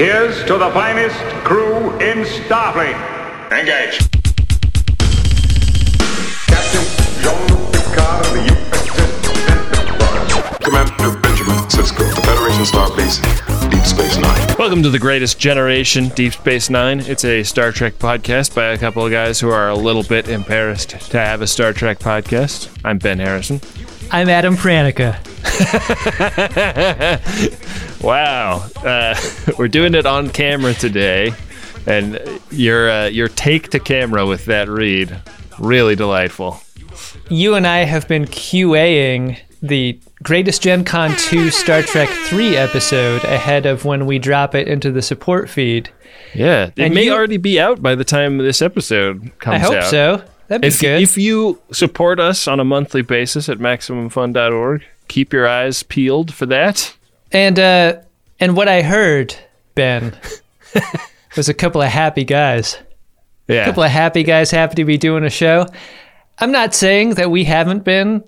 Here's to the finest crew in Starfleet. Engage. Captain Jean-Luc Picard of the USS Enterprise. Commander Benjamin Sisko, the Federation Starbase, Deep Space Nine. Welcome to the Greatest Generation Deep Space Nine. It's a Star Trek podcast by a couple of guys who are a little bit embarrassed to have a Star Trek podcast. I'm Ben Harrison. I'm Adam Pranica. Wow, uh, we're doing it on camera today, and your uh, your take to camera with that read really delightful. You and I have been QAing the Greatest Gen Con 2 Star Trek 3 episode ahead of when we drop it into the support feed. Yeah, it And may you- already be out by the time this episode comes I hope out. so. That'd be If, good. if you support us on a monthly basis at MaximumFun.org, keep your eyes peeled for that. and uh and what I heard, Ben, was a couple of happy guys. Yeah, A couple of happy guys happy to be doing a show. I'm not saying that we haven't been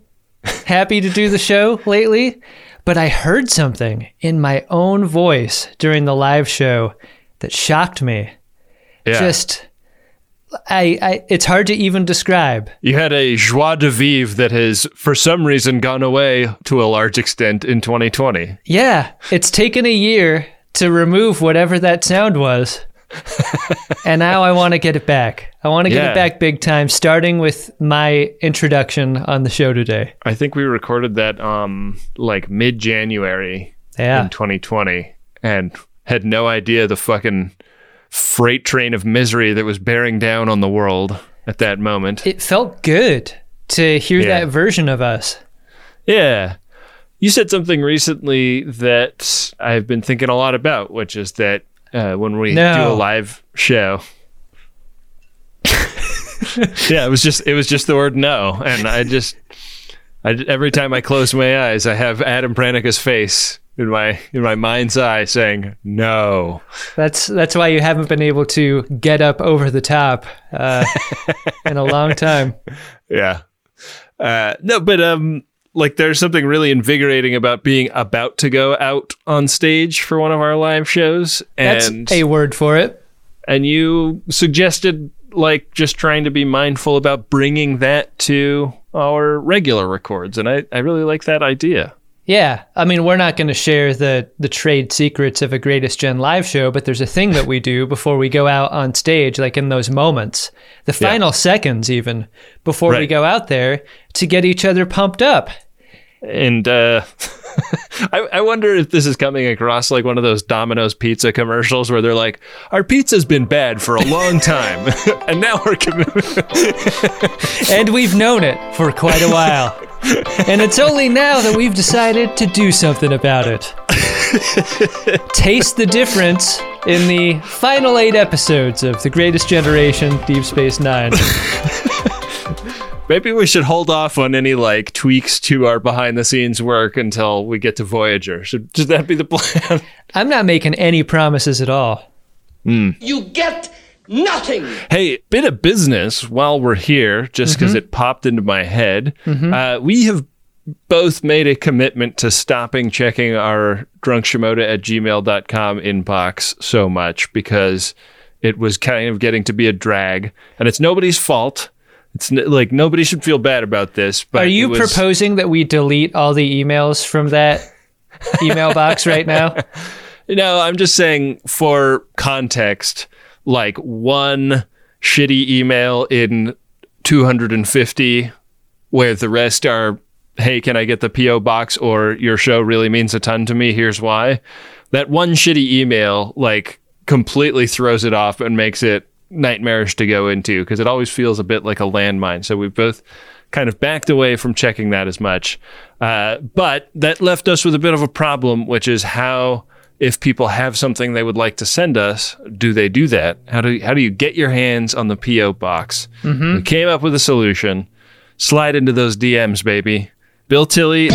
happy to do the show lately, but I heard something in my own voice during the live show that shocked me. yeah. Just I, I it's hard to even describe. You had a joie de vivre that has, for some reason, gone away to a large extent in 2020. Yeah, it's taken a year to remove whatever that sound was. and now I want to get it back. I want to get Yeah. it back big time starting with my introduction on the show today. I think we recorded that um like mid January Yeah. in 2020 and had no idea the fucking freight train of misery that was bearing down on the world at that moment. It felt good to hear Yeah. that version of us. Yeah. You said something recently that I've been thinking a lot about, which is that uh, when we No. do a live show. yeah, it was just it was just the word no, and I just I every time I close my eyes, I have Adam Pranica's face in my in my mind's eye saying no. That's that's why you haven't been able to get up over the top uh, in a long time. Yeah. Uh, no, but um, like there's something really invigorating about being about to go out on stage for one of our live shows, That's a word for it. and you suggested like just trying to be mindful about bringing that to our regular records, and I I really like that idea. Yeah, I mean, we're not going to share the the trade secrets of a Greatest Gen live show, but there's a thing that we do before we go out on stage, like in those moments, the Yeah. final seconds, even before we go out there, to get each other pumped up. And uh, I, I wonder if this is coming across like one of those Domino's pizza commercials where they're like, "Our pizza's been bad for a long time, and now we're." commi- And we've known it for quite a while. And it's only now that we've decided to do something about it. Taste the difference in the final eight episodes of The Greatest Generation Deep Space Nine. Maybe we should hold off on any like tweaks to our behind the scenes work until we get to Voyager. Should, should that be the plan? I'm not making any promises at all. Hmm. You get nothing. hey, bit of business while we're here, just because it popped into my head. Uh, we have both made a commitment to stopping checking our drunkshimoda at gmail.com inbox so much because it was kind of getting to be a drag. And it's nobody's fault. It's n- like nobody should feel bad about this. But Are you was- proposing that we delete all the emails from that email box right now? No, I'm just saying for context, like one shitty email in 250, where the rest are, hey, can I get the P.O. box? Or your show really means a ton to me. Here's why. That one shitty email, like, completely throws it off and makes it nightmarish to go into because it always feels a bit like a landmine. So we've both kind of backed away from checking that as much. Uh, but that left us with a bit of a problem, which is how, if people have something they would like to send us, do they do that? How do how do you get your hands on the PO box? We came up with a solution. Slide into those DMs, baby. Bill Tilley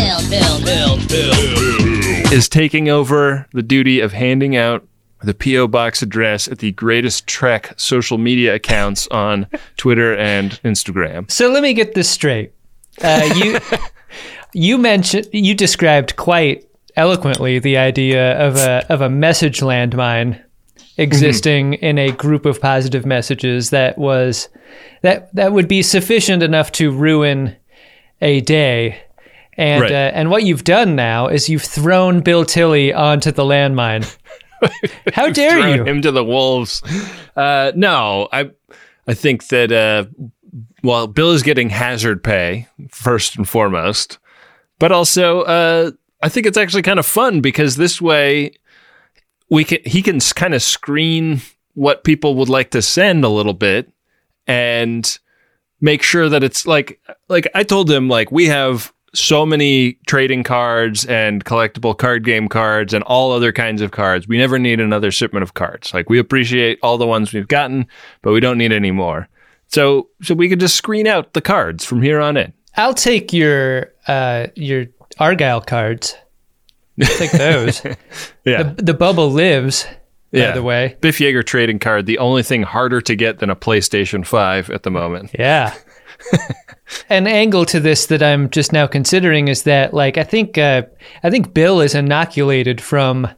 is taking over the duty of handing out the PO box address at the greatest Trek social media accounts on Twitter and Instagram. So let me get this straight. Uh, you you mentioned you described quite eloquently the idea of a of a message landmine existing in a group of positive messages that was that that would be sufficient enough to ruin a day. And Right. uh, and what you've done now is you've thrown Bill Tilley onto the landmine. How dare Throw you? him to the wolves? Uh, no, I I think that uh, well, Bill is getting hazard pay first and foremost, but also uh, I think it's actually kind of fun because this way we can he can kind of screen what people would like to send a little bit and make sure that it's like like I told him like we have so many trading cards and collectible card game cards and all other kinds of cards. We never need another shipment of cards. Like we appreciate all the ones we've gotten, but we don't need any more. So so we could just screen out the cards from here on in. I'll take your uh, your Argyle cards. I'll take those. Yeah. the, the bubble lives. By yeah. the way, Biff Yeager trading card, the only thing harder to get than a PlayStation 5 at the moment. Yeah. An angle to this that I'm just now considering is that, like, I think uh, I think Bill is inoculated from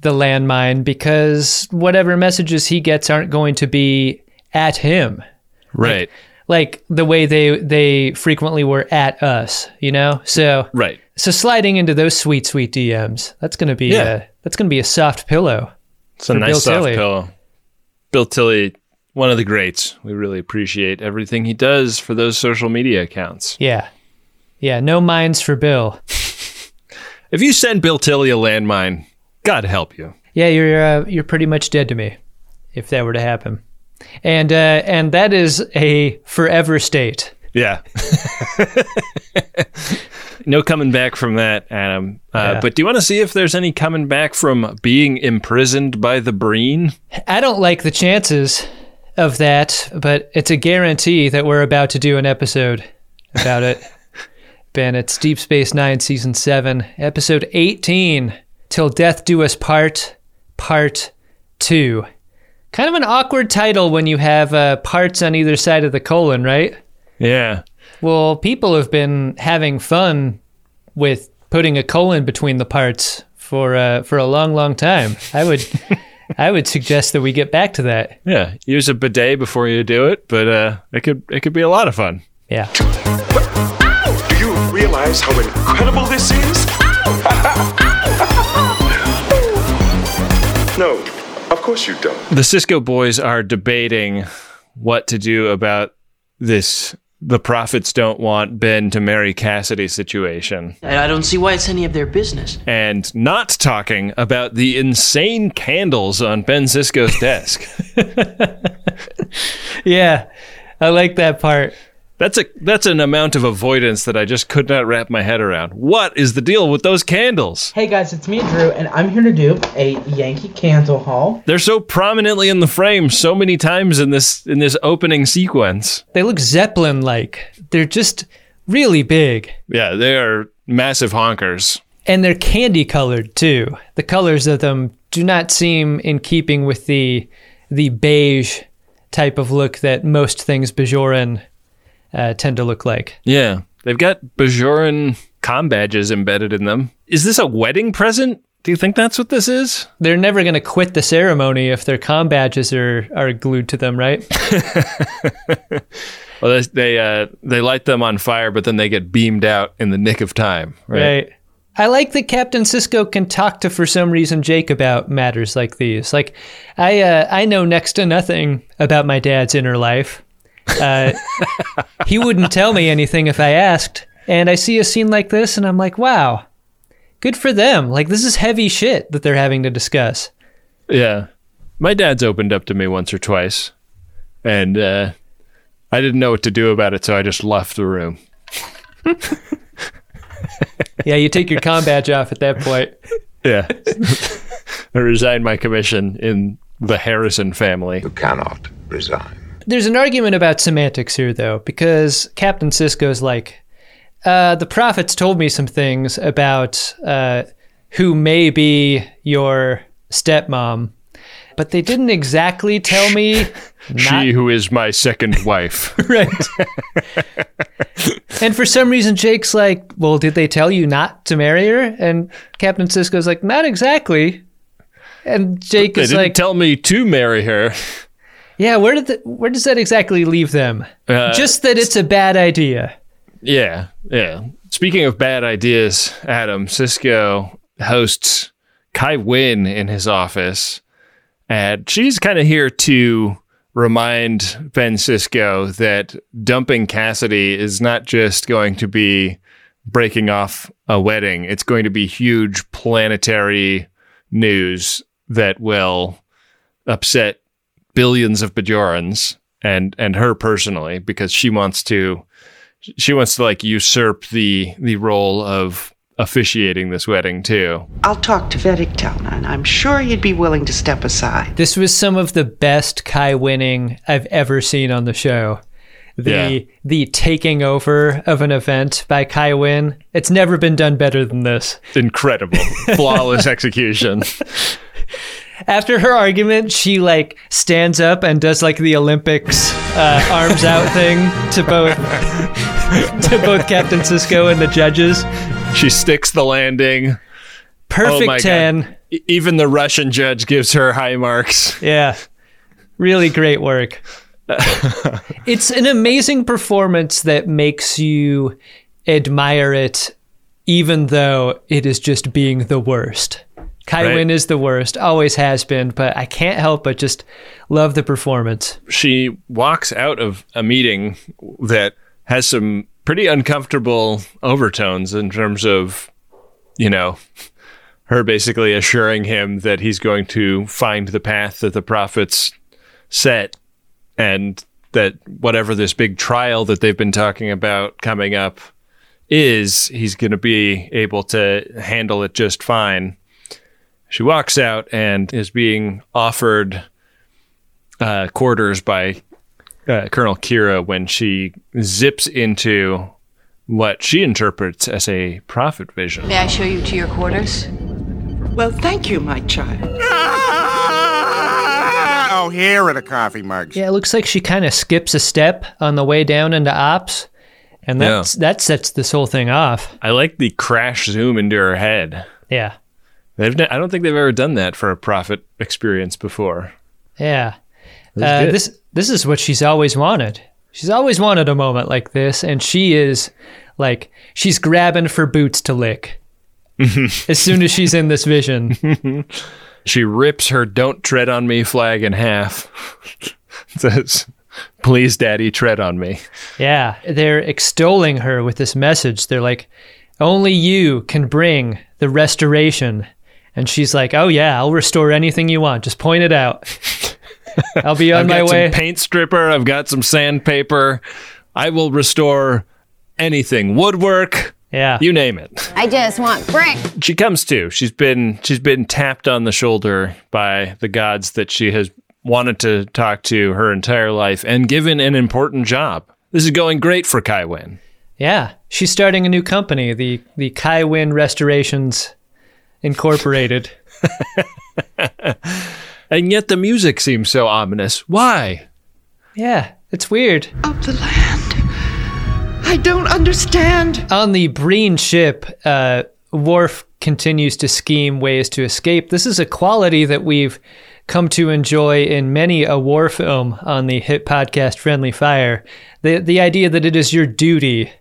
the landmine because whatever messages he gets aren't going to be at him, Right. like the way they they frequently were at us. You know, so Right. So sliding into those sweet sweet DMs, that's gonna be Yeah. uh, that's gonna be a soft pillow. It's a nice Bill soft Tilley. pillow. Bill Tilley, one of the greats. We really appreciate everything he does for those social media accounts. Yeah, yeah. No mines for Bill. If you send Bill Tilley a landmine, God help you. Yeah, you're uh, you're pretty much dead to me if that were to happen, and uh, and that is a forever state. Yeah. no coming back from that, Adam. Uh, Yeah. But do you want to see if there's any coming back from being imprisoned by the Breen? I don't like the chances of that, but it's a guarantee that we're about to do an episode about it. Ben, it's Deep Space Nine, Season Seven, Episode eighteen, "Till Death Do Us Part," Part Two. Kind of an awkward title when you have uh, parts on either side of the colon, right? Yeah. Well, people have been having fun with putting a colon between the parts for uh, for a long, long time. I would I would suggest that we get back to that. Yeah. Use a bidet before you do it, but uh, it could it could be a lot of fun. Yeah. Do you realize how incredible this is? no, of course you don't. The Sisko boys are debating what to do about this the prophets don't want Ben to marry Cassidy situation I I don't see why it's any of their business. and not talking about the insane candles on Ben Sisko's desk. Yeah. I like that part. That's a that's an amount of avoidance that I just could not wrap my head around. What is the deal with those candles? Hey guys, it's me, Drew, and I'm here to do a Yankee candle haul. They're so prominently in the frame so many times in this in this opening sequence. They look Zeppelin like. They're just really big. Yeah, they are massive honkers. And they're candy colored too. The colors of them do not seem in keeping with the the beige type of look that most things Bajoran uh, tend to look like. Yeah, they've got Bajoran com badges embedded in them. Is this a wedding present? Do you think that's what this is? They're never going to quit the ceremony if their com badges are, are glued to them, right? Well, they they, uh, they light them on fire, but then they get beamed out in the nick of time. Right. Right. I like that Captain Sisko can talk to, for some reason, Jake about matters like these. Like, I uh, I know next to nothing about my dad's inner life. Uh, he wouldn't tell me anything if I asked. And I see a scene like this, and I'm like, wow, good for them. Like, this is heavy shit that they're having to discuss. Yeah. My dad's opened up to me once or twice, and uh, I didn't know what to do about it, so I just left the room. Yeah, you take your com badge off at that point. Yeah. I resigned my commission in the Harrison family. You cannot resign. There's an argument about semantics here, though, because Captain Sisko's like, uh, the prophets told me some things about uh, who may be your stepmom, but they didn't exactly tell me. She who is my second wife. right. and for some reason, Jake's like, well, did they tell you not to marry her? And Captain Sisko's like, not exactly. And Jake They is didn't like, tell me to marry her. "Yeah, where did the, where does that exactly leave them? Uh, Just that it's a bad idea." Yeah, yeah. Speaking of bad ideas, Adam Sisko hosts Kai Winn in his office, and she's kind of here to remind Ben Sisko that dumping Cassidy is not just going to be breaking off a wedding; it's going to be huge planetary news that will upset billions of Bajorans and and her personally because she wants to she wants to like usurp the the role of officiating this wedding too. I'll talk to Vedek Town, and I'm sure you'd be willing to step aside. This was some of the best Kai winning I've ever seen on the show. The Yeah. the taking over of an event by Kai Winn. It's never been done better than this. Incredible, flawless execution. After her argument, she like stands up and does like the Olympics uh, arms out thing to both to both Captain Sisko and the judges. She sticks the landing. Perfect oh ten. god! Even the Russian judge gives her high marks. Yeah. Really great work. it's an amazing performance that makes you admire it, even though it is just being the worst. Kai Right. Winn is the worst, always has been, but I can't help but just love the performance. She walks out of a meeting that has some pretty uncomfortable overtones in terms of, you know, her basically assuring him that he's going to find the path that the prophets set and that whatever this big trial that they've been talking about coming up is, he's going to be able to handle it just fine. She walks out and is being offered uh, quarters by uh, Colonel Kira when she zips into what she interprets as a prophet vision. May I show you to your quarters? Well, thank you, my child. Oh, here are the coffee mugs. Yeah, it looks like she kind of skips a step on the way down into ops, and Yeah. that's, that sets this whole thing off. I like the crash zoom into her head. Yeah. They've I don't think they've ever done that for a prophet experience before. Yeah. Uh, this this is what she's always wanted. She's always wanted a moment like this, and she is like she's grabbing for boots to lick as soon as she's in this vision. She rips her "Don't tread on me" flag in half. Says, "Please, Daddy, tread on me." yeah, they're extolling her with this message. They're like, "Only you can bring the restoration," and she's like, "Oh yeah, I'll restore anything you want. Just point it out. I'll be on I've my got way." some paint stripper. I've got some sandpaper. I will restore anything, woodwork, yeah, you name it. I just want brick. she comes to. She's been she's been tapped on the shoulder by the gods that she has wanted to talk to her entire life and given an important job. This is going great for Kai Winn. yeah. She's starting a new company, the the Kai Winn Restorations Incorporated. And yet the music seems so ominous. Why? Yeah, it's weird. Of the land. I don't understand. On the Breen ship, uh, Worf continues to scheme ways to escape. This is a quality that we've come to enjoy in many a war film on the hit podcast Friendly Fire. The the idea that it is your duty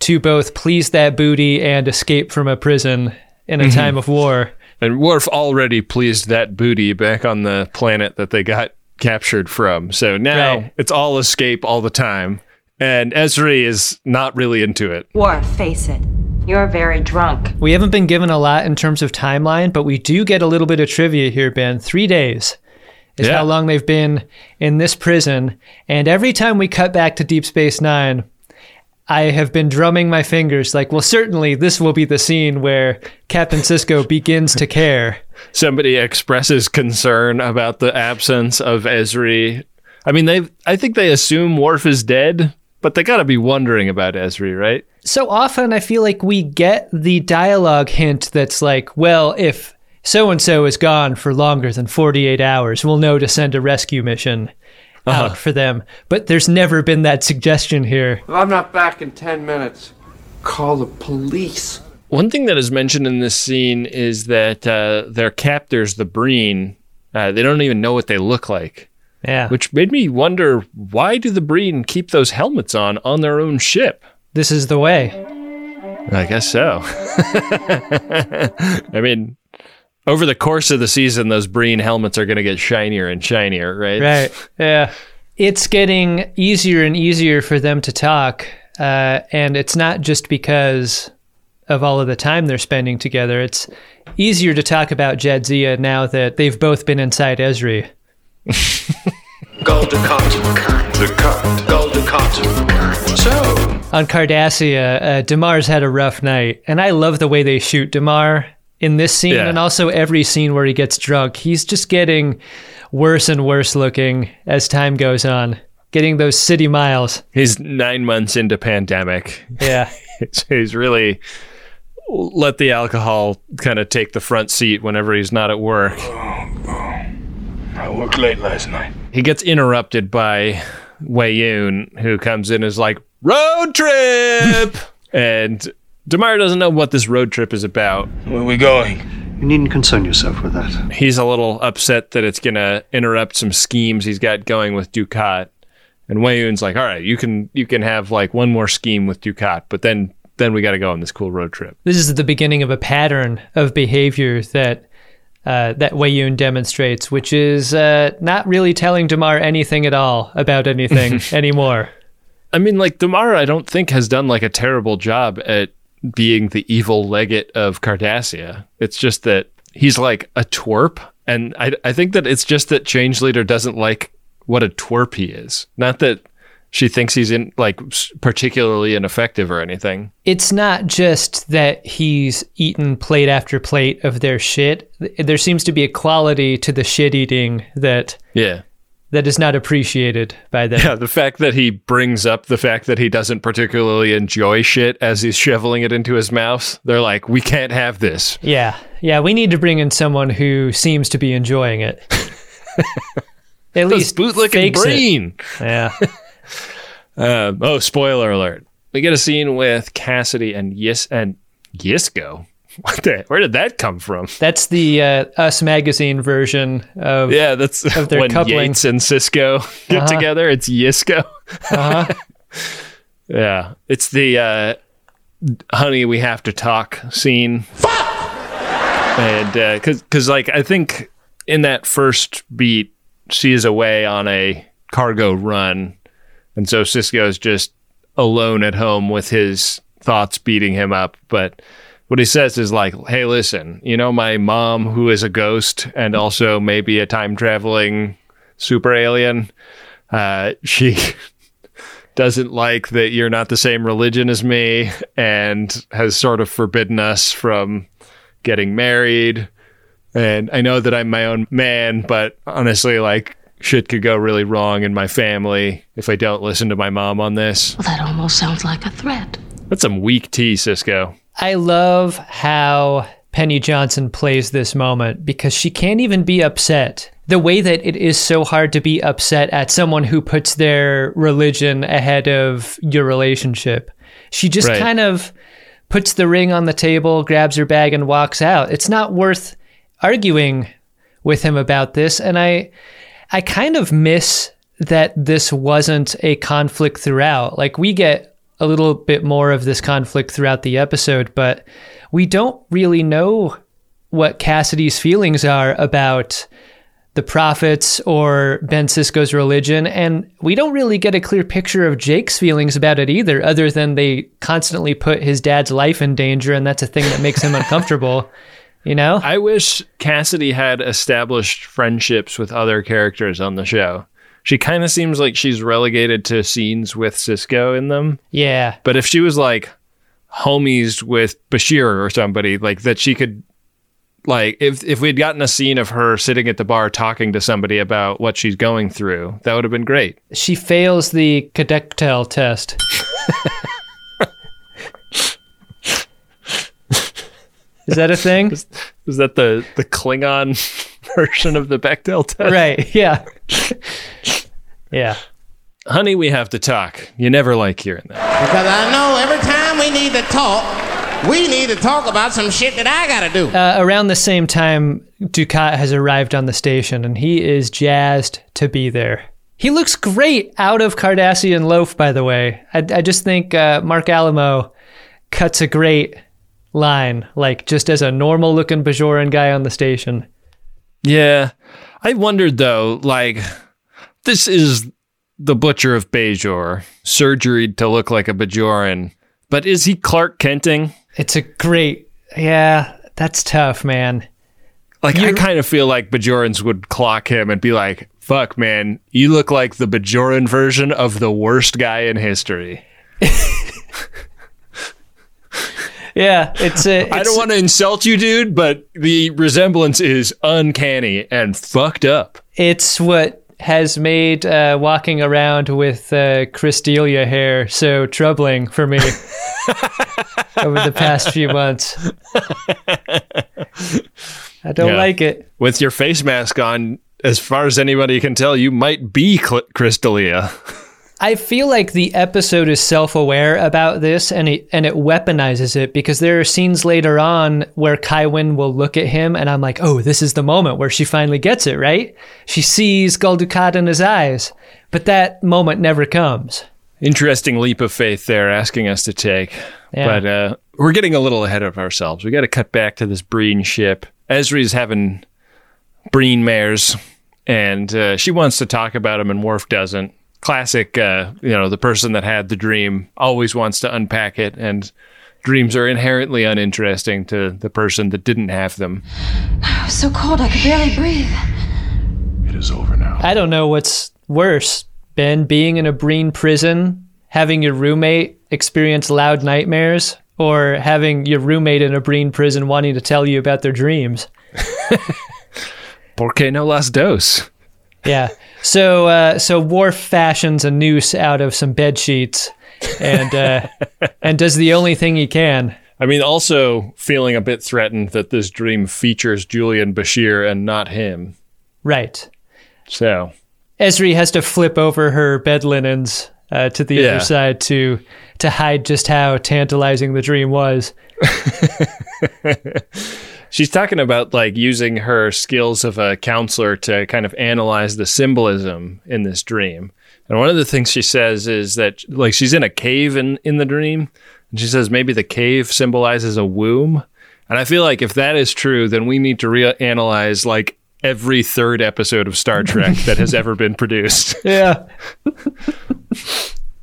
to both please that booty and escape from a prison in a mm-hmm. time of war. And Worf already pleased that booty back on the planet that they got captured from. So now Right. it's all escape all the time. And Ezri is not really into it. Worf, face it. You're very drunk. We haven't been given a lot in terms of timeline, but we do get a little bit of trivia here, Ben. Three days is Yeah. how long they've been in this prison. And every time we cut back to Deep Space Nine, I have been drumming my fingers like, well, certainly this will be the scene where Captain Sisko begins to care. somebody expresses concern about the absence of Ezri. I mean, they I think they assume Worf is dead, but they got to be wondering about Ezri, right? So often I feel like we get the dialogue hint that's like, well, if so and so is gone for longer than 48 hours, we'll know to send a rescue mission out for them. But there's never been that suggestion here. If I'm not back in 10 minutes, call the police. One thing that is mentioned in this scene is that uh, their captors, the Breen, uh, they don't even know what they look like, Yeah. which made me wonder why do the Breen keep those helmets on on their own ship? This is the way. I guess so. I mean, over the course of the season, those Breen helmets are going to get shinier and shinier, right? Right. Yeah. It's getting easier and easier for them to talk. Uh, and it's not just because of all of the time they're spending together. It's easier to talk about Jadzia now that they've both been inside Ezri. Golden cotton. The cut. Golden cotton. So, On Cardassia, uh, Damar's had a rough night. And I love the way they shoot Damar in this scene Yeah. and also every scene where he gets drunk. He's just getting worse and worse looking as time goes on, getting those city miles. He's nine months into pandemic. Yeah. he's really let the alcohol kind of take the front seat whenever he's not at work. Oh, oh. I worked late last night. He gets interrupted by Weyoun, who comes in and is like, road trip! and Damar doesn't know what this road trip is about. Where we going? you needn't concern yourself with that. He's a little upset that it's going to interrupt some schemes he's got going with Dukat. And Weyoun's like, all right, you can you can have like one more scheme with Dukat, but then then we got to go on this cool road trip. This is the beginning of a pattern of behavior that uh, that Weyoun demonstrates, which is uh, not really telling Damar anything at all about anything anymore. I mean, like Damar, I don't think has done like a terrible job at being the evil legate of Cardassia. It's just that he's like a twerp, and I I think that it's just that Change Leader doesn't like what a twerp he is. Not that she thinks he's in like particularly ineffective or anything. It's not just that he's eaten plate after plate of their shit. There seems to be a quality to the shit eating that Yeah. That is not appreciated by them. Yeah, the fact that he brings up the fact that he doesn't particularly enjoy shit as he's shoveling it into his mouth, they're like, we can't have this. Yeah, yeah, we need to bring in someone who seems to be enjoying it. At least bootlicking fakes it. Yeah. Uh, oh, spoiler alert! We get a scene with Cassidy and Yis and Yisco. What the? Where did that come from? That's the uh, Us magazine version of Yeah, that's Of their when coupling. Yates and Sisko get Uh-huh. together. It's Yisco. uh Yeah, it's the uh, "Honey, we have to talk" scene. Fuck! And because because like I think in that first beat, she is away on a cargo run, and so Sisko is just alone at home with his thoughts beating him up. But what he says is like, "Hey, listen, you know my mom who is a ghost and also maybe a time traveling super alien. Uh, she." doesn't like that you're not the same religion as me and has sort of forbidden us from getting married. And I know that I'm my own man, but honestly, like, shit could go really wrong in my family if I don't listen to my mom on this. Well, that almost sounds like a threat. That's some weak tea, Sisko. I love how Penny Johnson plays this moment because she can't even be upset. The way that it is so hard to be upset at someone who puts their religion ahead of your relationship. She just Right. kind of puts the ring on the table, grabs her bag, and walks out. It's not worth arguing with him about this. And I, I kind of miss that this wasn't a conflict throughout. Like we get a little bit more of this conflict throughout the episode, but we don't really know what Cassidy's feelings are about the prophets or Ben Sisko's religion. And we don't really get a clear picture of Jake's feelings about it either, other than they constantly put his dad's life in danger, and that's a thing that makes him uncomfortable. You know? I wish Cassidy had established friendships with other characters on the show. She kind of seems like she's relegated to scenes with Sisko in them. Yeah. But if she was like homies with Bashir or somebody, like that she could like if if we'd gotten a scene of her sitting at the bar talking to somebody about what she's going through, that would have been great. She fails the Cadectel test. Is that a thing? Is that the the Klingon version of the Bechdel test? right. Yeah. yeah. Honey, we have to talk. You never like hearing that. Because I know every time we need to talk, We need to talk about some shit that I gotta do. Uh, around the same time, Dukat has arrived on the station, and he is jazzed to be there. He looks great out of Cardassian loaf, by the way. I, I just think uh, Marc Alaimo cuts a great line, like just as a normal looking Bajoran guy on the station. Yeah. I wondered though, like, this is the Butcher of Bajor, surgeried to look like a Bajoran. But is he Clark Kenting? It's a great, yeah, that's tough, man. Like, I You're- kind of feel like Bajorans would clock him and be like, fuck, man, you look like the Bajoran version of the worst guy in history. Yeah, it's a. I don't want to insult you, dude, but the resemblance is uncanny and fucked up. It's what has made uh, walking around with uh, Chris D'Elia hair so troubling for me over the past few months. I don't Yeah. like it. With your face mask on, as far as anybody can tell, you might be Cl- Chris D'Elia. I feel like the episode is self-aware about this, and it and it weaponizes it because there are scenes later on where Kai Winn will look at him, and I'm like, oh, this is the moment where she finally gets it right. She sees Gul Dukat in his eyes, but that moment never comes. Interesting leap of faith there, asking us to take. Yeah. But uh, we're getting a little ahead of ourselves. We got to cut back to this Breen ship. Ezri's having Breen mares, and uh, she wants to talk about him, and Worf doesn't. Classic, uh, you know, the person that had the dream always wants to unpack it, and dreams are inherently uninteresting to the person that didn't have them. I was so cold I could barely breathe. It is over now. I don't know what's worse, Ben, being in a Breen prison, having your roommate experience loud nightmares, or having your roommate in a Breen prison wanting to tell you about their dreams. Por qué no las dos? Yeah. So uh, so Worf fashions a noose out of some bed sheets and uh, and does the only thing he can. I mean, also feeling a bit threatened that this dream features Julian Bashir and not him. Right. So, Ezri has to flip over her bed linens uh, to the Yeah. other side to to hide just how tantalizing the dream was. she's talking about like using her skills of a counselor to kind of analyze the symbolism in this dream. And one of the things she says is that like she's in a cave in in the dream, and she says maybe the cave symbolizes a womb. And I feel like if that is true, then we need to reanalyze like every third episode of Star Trek that has ever been produced. Yeah.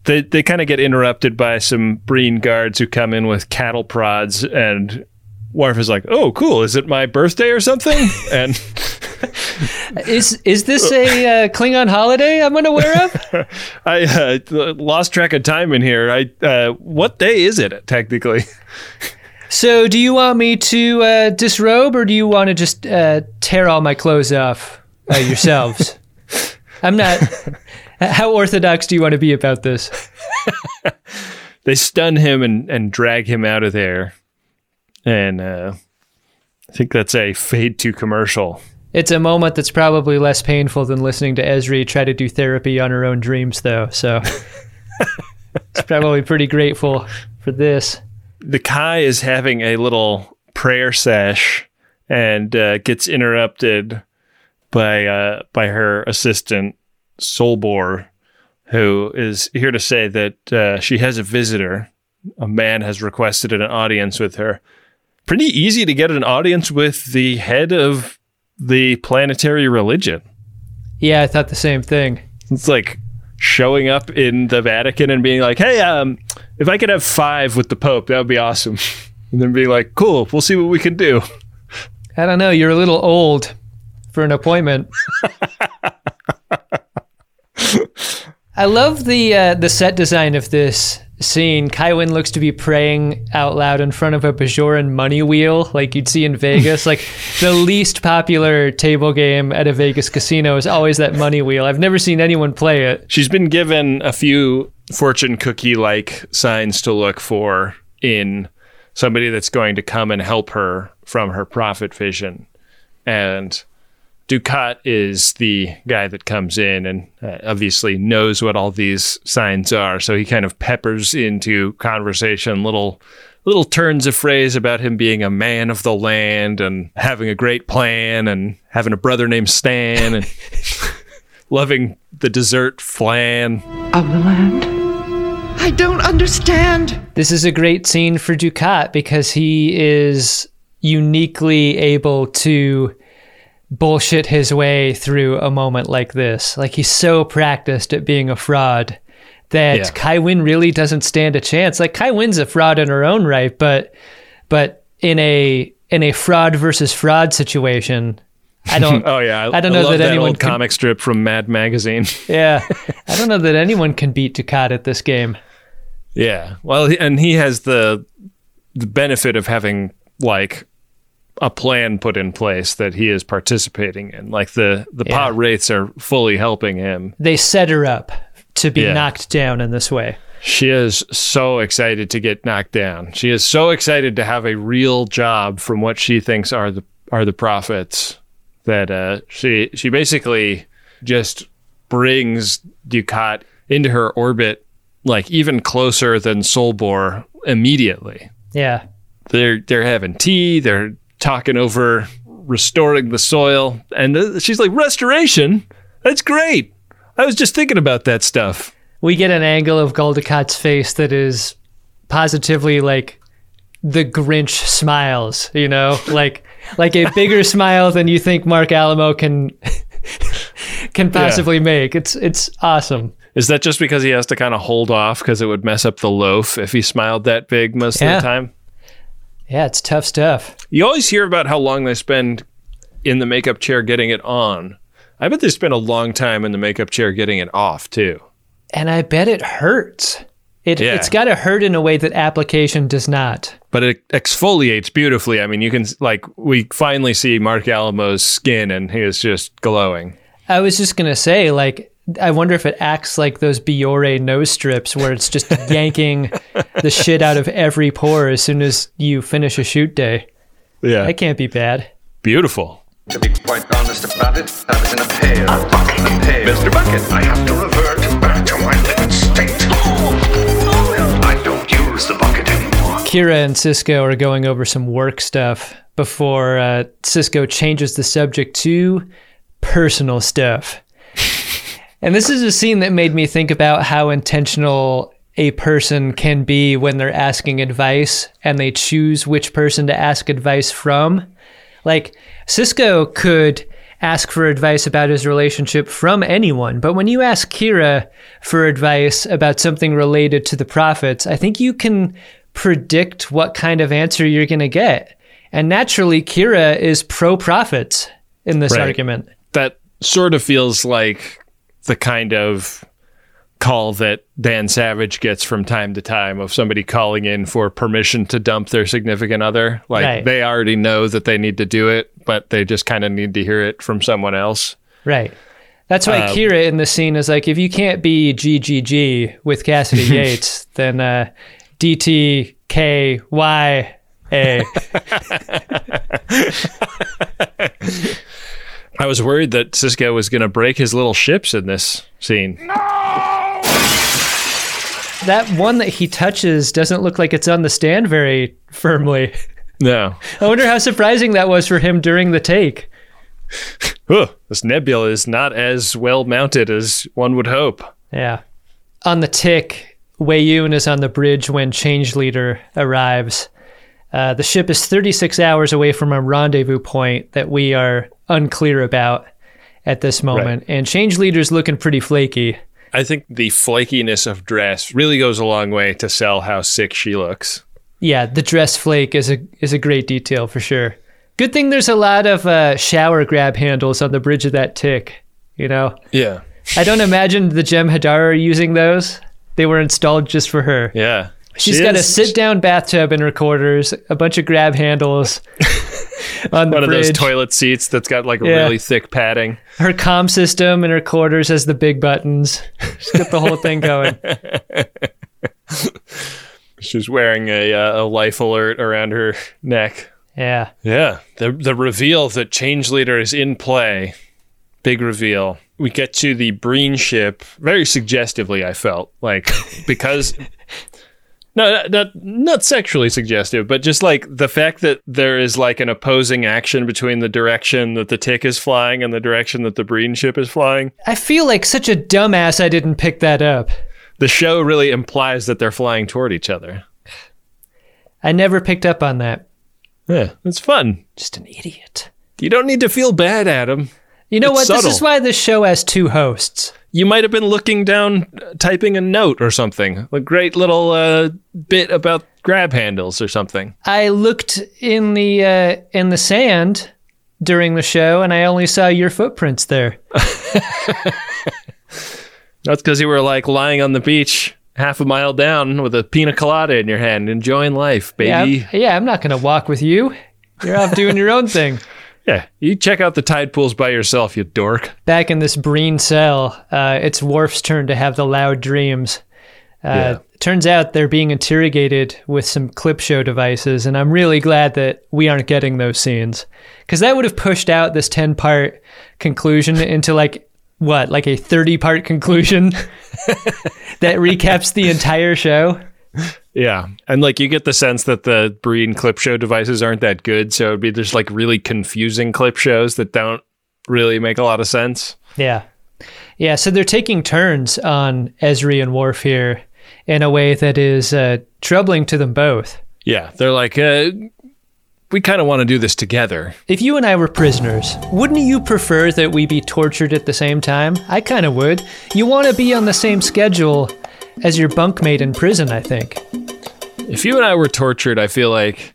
they they kind of get interrupted by some Breen guards who come in with cattle prods, and Worf is like, "Oh, cool! Is it my birthday or something?" and Is is this a uh, Klingon holiday I'm unaware of? I uh, lost track of time in here. I uh, what day is it technically? So, do you want me to uh, disrobe, or do you want to just uh, tear all my clothes off uh, yourselves? I'm not. How orthodox do you want to be about this? They stun him and and drag him out of there, and uh, I think that's a fade to commercial. It's a moment that's probably less painful than listening to Ezri try to do therapy on her own dreams, though. So, it's probably pretty grateful for this. the Kai is having a little prayer sesh and uh, gets interrupted by uh, by her assistant Solbor, who is here to say that uh, she has a visitor. A man has requested an audience with her. Pretty easy to get an audience with the head of the planetary religion. Yeah, I thought the same thing. It's like showing up in the Vatican and being like, "Hey, um, if I could have five with the Pope, that would be awesome." And then being like, "Cool, we'll see what we can do." I don't know. You're a little old for an appointment. I love the uh, the set design of this scene. Kai Winn looks to be praying out loud in front of a Bajoran money wheel, like you'd see in Vegas. like the least popular table game at a Vegas casino is always that money wheel. I've never seen anyone play it. She's been given a few fortune cookie like signs to look for in somebody that's going to come and help her from her prophet vision. And Dukat is the guy that comes in and uh, obviously knows what all these signs are. So he kind of peppers into conversation little little turns of phrase about him being a man of the land and having a great plan and having a brother named Stan and loving the dessert flan. Of the land? I don't understand. This is a great scene for Dukat because he is uniquely able to bullshit his way through a moment like this. Like he's so practiced at being a fraud that Yeah. Kai Winn really doesn't stand a chance. Like Kai Winn's a fraud in her own right, but but in a in a fraud versus fraud situation, I don't Oh yeah, I don't know love that anyone old can- comic strip from Mad Magazine. yeah. I don't know that anyone can beat Dukat at this game. Yeah. Well, and he has the the benefit of having like a plan put in place that he is participating in. Like the the Yeah. Pah-wraiths are fully helping him. They set her up to be Yeah. knocked down in this way. She is so excited to get knocked down. She is so excited to have a real job from what she thinks are the are the prophets that uh, she she basically just brings Dukat into her orbit like even closer than Solbor immediately. Yeah. They're they're having tea. They're talking over restoring the soil, and uh, she's like, "Restoration? That's great. I was just thinking about that stuff." we get an angle of Gul Dukat's face that is positively like the Grinch smiles, you know, like like a bigger smile than you think Marc Alaimo can can possibly make. It's it's awesome. Is that just because he has to kind of hold off because it would mess up the loaf if he smiled that big most Yeah. of the time? Yeah, it's tough stuff. You always hear about how long they spend in the makeup chair getting it on. I bet they spend a long time in the makeup chair getting it off too. And I bet it hurts. It Yeah. it's got to hurt in a way that application does not. But it exfoliates beautifully. I mean, you can like we finally see Marc Alaimo's skin, and he is just glowing. I was just gonna say, like, I wonder if it acts like those Biore nose strips, where it's just yanking the shit out of every pore as soon as you finish a shoot day. Yeah, That can't be bad. beautiful. To be quite honest about it, I was in a pail. A pail. Mr. Bucket, I have to revert back to my living state. I don't use the bucket anymore. Kira and Sisko are going over some work stuff before uh, Sisko changes the subject to personal stuff. And this is a scene that made me think about how intentional a person can be when they're asking advice and they choose which person to ask advice from. Like, Sisko could ask for advice about his relationship from anyone, but when you ask Kira for advice about something related to the prophets, I think you can predict what kind of answer you're going to get. And naturally, Kira is pro prophets in this Right. argument. That sort of feels like the kind of call that Dan Savage gets from time to time of somebody calling in for permission to dump their significant other. Like Right. they already know that they need to do it, but they just kind of need to hear it from someone else. Right. That's why Um, Kira in the scene is like, if you can't be GGG with Cassidy Yates, then uh, DTKYA. I was worried that Sisko was going to break his little ships in this scene. No! That one that he touches doesn't look like it's on the stand very firmly. No. I wonder how surprising that was for him during the take. Huh, this nebula is not as well mounted as one would hope. Yeah. On the tick, Weyoun is on the bridge when Change Leader arrives. Uh, the ship is 36 hours away from a rendezvous point that we are unclear about at this moment. And Change Leader's looking pretty flaky. I think the flakiness of dress really goes a long way to sell how sick she looks. Yeah, the dress flake is a is a great detail for sure. Good thing there's a lot of uh, shower grab handles on the bridge of that tick. You know, Yeah. I don't imagine the Jem'Hadar are using those. They were installed just for her. Yeah. She's She got a sit down bathtub and recorders, a bunch of grab handles on the one of those toilet seats that's got like a Yeah. really thick padding. her comm system and her quarters has the big buttons. She's got the whole thing going. She's wearing a, uh, a life alert around her neck. Yeah. Yeah. The the reveal that Change Leader is in play. Big reveal. We get to the Breen ship very suggestively, I felt. Like because No, not not sexually suggestive, but just like the fact that there is like an opposing action between the direction that the tick is flying and the direction that the Breen ship is flying. I feel like such a dumbass I didn't pick that up. The show really implies that they're flying toward each other. I never picked up on that. Yeah, it's fun. Just an idiot. You don't need to feel bad, Adam. You know It's what? subtle. This is why this show has two hosts. You might have been looking down, typing a note or something. A great little uh, bit about grab handles or something. I looked in the uh, in the sand during the show, and I only saw your footprints there. That's because you were like lying on the beach half a mile down with a pina colada in your hand, enjoying life, baby. I'm- yeah, I'm not going to walk with you. You're off doing your own thing. Yeah, you check out the tide pools by yourself, you dork. Back in this Breen cell, uh, it's Worf's turn to have the loud dreams. Uh, Yeah. Turns out they're being interrogated with some clip show devices, and I'm really glad that we aren't getting those scenes because that would have pushed out this 10 part conclusion into like what, like a 30 part conclusion that recaps the entire show. Yeah, and like you get the sense that the Breen clip show devices aren't that good, so it'd be just like really confusing clip shows that don't really make a lot of sense. Yeah. Yeah, so they're taking turns on Ezri and Worf here in a way that is uh, troubling to them both. Yeah, they're like, uh, we kind of want to do this together. If you and I were prisoners, wouldn't you prefer that we be tortured at the same time? I kind of would. You want to be on the same schedule as your bunkmate in prison, I think. If you and I were tortured, I feel like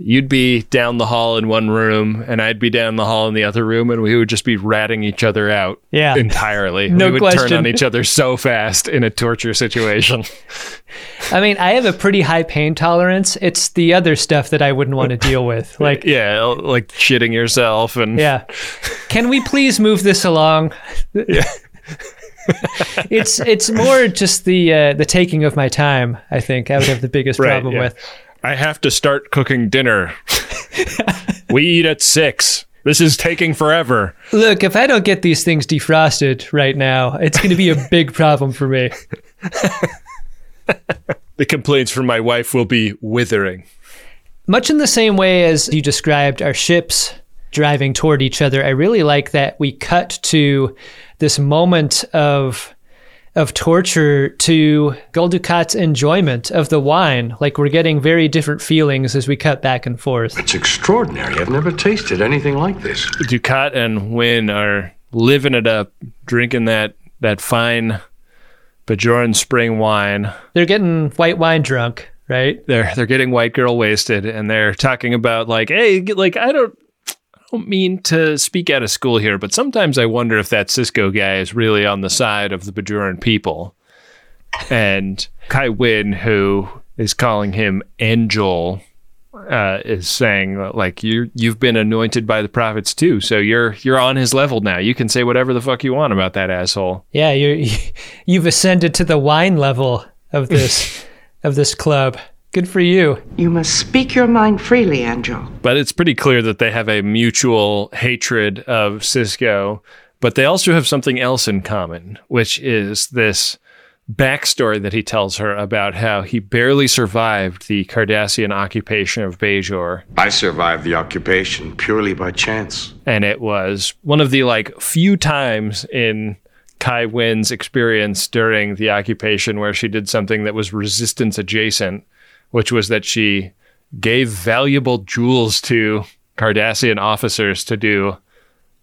you'd be down the hall in one room, and I'd be down the hall in the other room, and we would just be ratting each other out. Yeah. entirely. No we would turn on each other so fast in a torture situation. I mean, I have a pretty high pain tolerance. It's the other stuff that I wouldn't want to deal with. Like, yeah, like shitting yourself and yeah. Can we please move this along? Yeah. it's it's more just the uh, the taking of my time. I think I would have the biggest Right, problem yeah. with. I have to start cooking dinner. we eat at six. This is taking forever. Look, if I don't get these things defrosted right now, it's going to be a big problem for me. The complaints from my wife will be withering. Much in the same way as you described our ships driving toward each other, I really like that we cut to this moment of of torture to Gul Dukat's enjoyment of the wine. Like we're getting very different feelings as we cut back and forth. It's extraordinary. I've never tasted anything like this. Dukat and Winn are living it up, drinking that that fine Bajoran spring wine. They're getting white wine drunk, right? They're they're getting white girl wasted, and they're talking about like, hey, like I don't. I don't mean to speak out of school here, but sometimes I wonder if that Sisko guy is really on the side of the Bajoran people. And Kai Winn, who is calling him Angel, uh, is saying like you you've been anointed by the prophets too, so you're you're on his level now. You can say whatever the fuck you want about that asshole. Yeah, you you've ascended to the wine level of this of this club. Good for you. You must speak your mind freely, Angel. But it's pretty clear that they have a mutual hatred of Sisko, but they also have something else in common, which is this backstory that he tells her about how he barely survived the Cardassian occupation of Bajor. I survived the occupation purely by chance. And it was one of the like few times in Kai Winn's experience during the occupation where she did something that was resistance adjacent, which was that she gave valuable jewels to Cardassian officers to do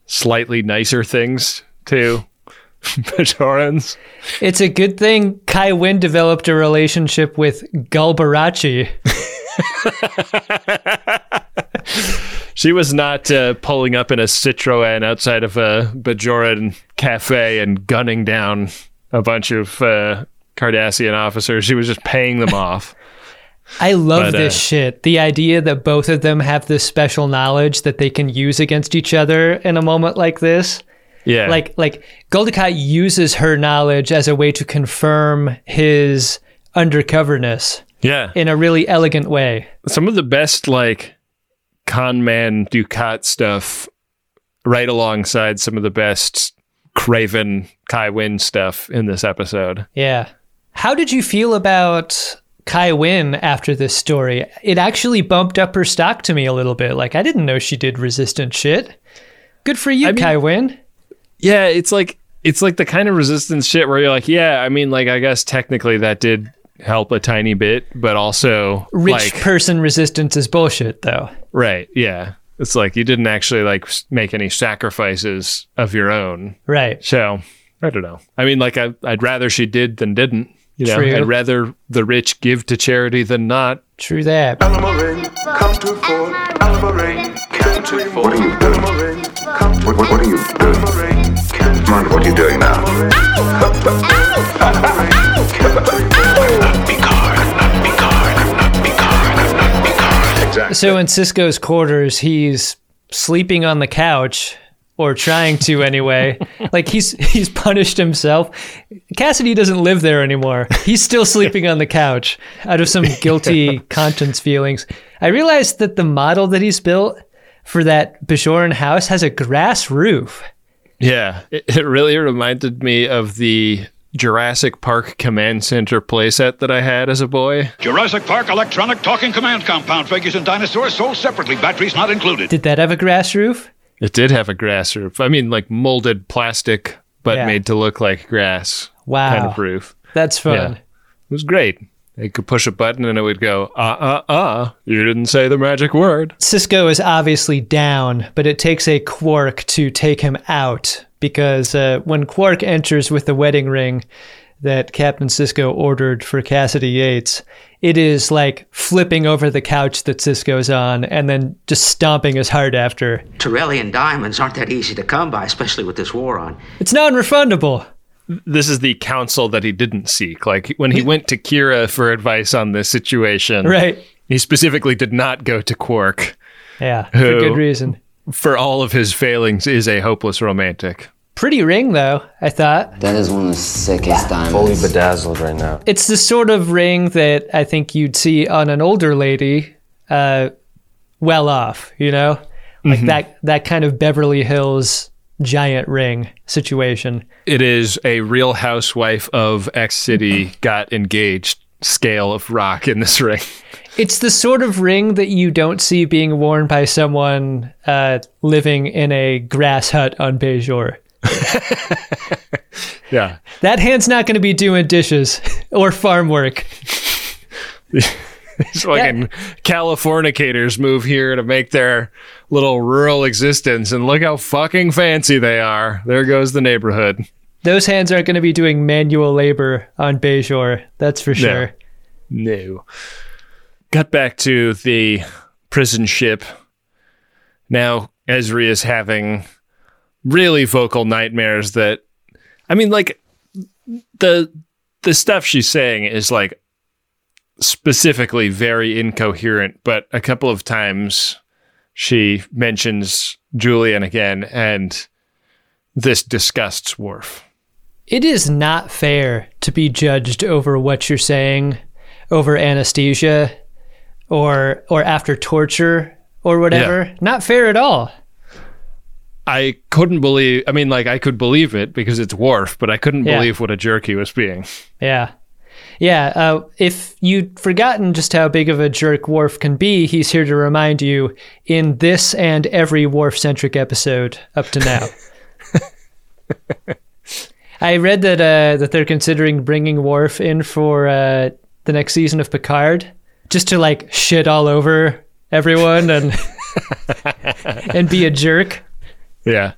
slightly nicer things to Bajorans. It's a good thing Kai Winn developed a relationship with Gulbarachi. She was not uh, pulling up in a Citroen outside of a Bajoran cafe and gunning down a bunch of uh, Cardassian officers. She was just paying them off. I love But, uh, this shit. The idea that both of them have this special knowledge that they can use against each other in a moment like this. Yeah. Like like Gul Dukat uses her knowledge as a way to confirm his undercoverness yeah. in a really elegant way. Some of the best like con man Dukat stuff right alongside some of the best Craven Kai Winn stuff in this episode. Yeah. How did you feel about Kai Winn after this story. It actually bumped up her stock to me a little bit. Like I didn't know she did resistant shit. Good for you, I mean- Kai Winn. Yeah, it's like it's like the kind of resistance shit where you're like, yeah, I mean, like I guess technically that did help a tiny bit, but also Rich like person resistance is bullshit, though. right, yeah. It's like you didn't actually like make any sacrifices of your own. Right. So I don't know. I mean, like I, I'd rather she did than didn't. You know, True. I'd rather the rich give to charity than not. True that. Alamo come to Fort. Alamo come to Fort. What are you doing? What, what, what are you doing? Come on, what are doing now? So in Sisko's quarters, he's sleeping on the couch or trying to anyway. like he's he's punished himself. Cassidy doesn't live there anymore. He's still sleeping on the couch out of some guilty conscience feelings. I realized that the model that he's built for that Bajoran house has a grass roof. Yeah, it, it really reminded me of the Jurassic Park Command Center playset that I had as a boy. Jurassic Park electronic talking command compound figures and dinosaurs sold separately, batteries not included. Did that have a grass roof? It did have a grass roof. I mean, like molded plastic, but Yeah. made to look like grass Wow. kind of roof. That's fun. Yeah. It was great. They could push a button and it would go, uh, uh, uh, you didn't say the magic word. Sisko is obviously down, but it takes a Quark to take him out because uh, when Quark enters with the wedding ring that Captain Sisko ordered for Cassidy Yates, it is like flipping over the couch that Sisko's on and then just stomping his heart after. Torellian diamonds aren't that easy to come by, especially with this war on. It's non refundable. This is the counsel that he didn't seek. Like when he went to Kira for advice on this situation, Right. he specifically did not go to Quark. Yeah, for good reason. For all of his failings, is a hopeless romantic. Pretty ring, though, I thought. That is one of the sickest diamonds. Fully bedazzled right now. It's the sort of ring that I think you'd see on an older lady, uh, well off, you know, like that that kind of Beverly Hills giant ring situation. It is a real housewife of X City got engaged scale of rock in this ring. It's the sort of ring that you don't see being worn by someone uh, living in a grass hut on Bajor. Yeah. That hand's not going to be doing dishes or farm work. It's fucking Californicators move here to make their little rural existence, and look how fucking fancy they are. There goes the neighborhood. Those hands aren't going to be doing manual labor on Bajor. That's for sure. No. Got back to the prison ship. Now Ezri is having really vocal nightmares that I mean like the the stuff she's saying is like specifically very incoherent, but a couple of times she mentions Julian again and this disgusts Worf. It is not fair to be judged over what you're saying over anesthesia or or after torture or whatever. Not fair at all. I couldn't believe. I mean, like I could believe it because it's Worf, but I couldn't Yeah. believe what a jerk he was being. Yeah. Yeah, uh, if you'd forgotten just how big of a jerk Worf can be, he's here to remind you in this and every Worf centric episode up to now. I read that uh, that they're considering bringing Worf in for uh, the next season of Picard, just to like shit all over everyone and and be a jerk. Yeah.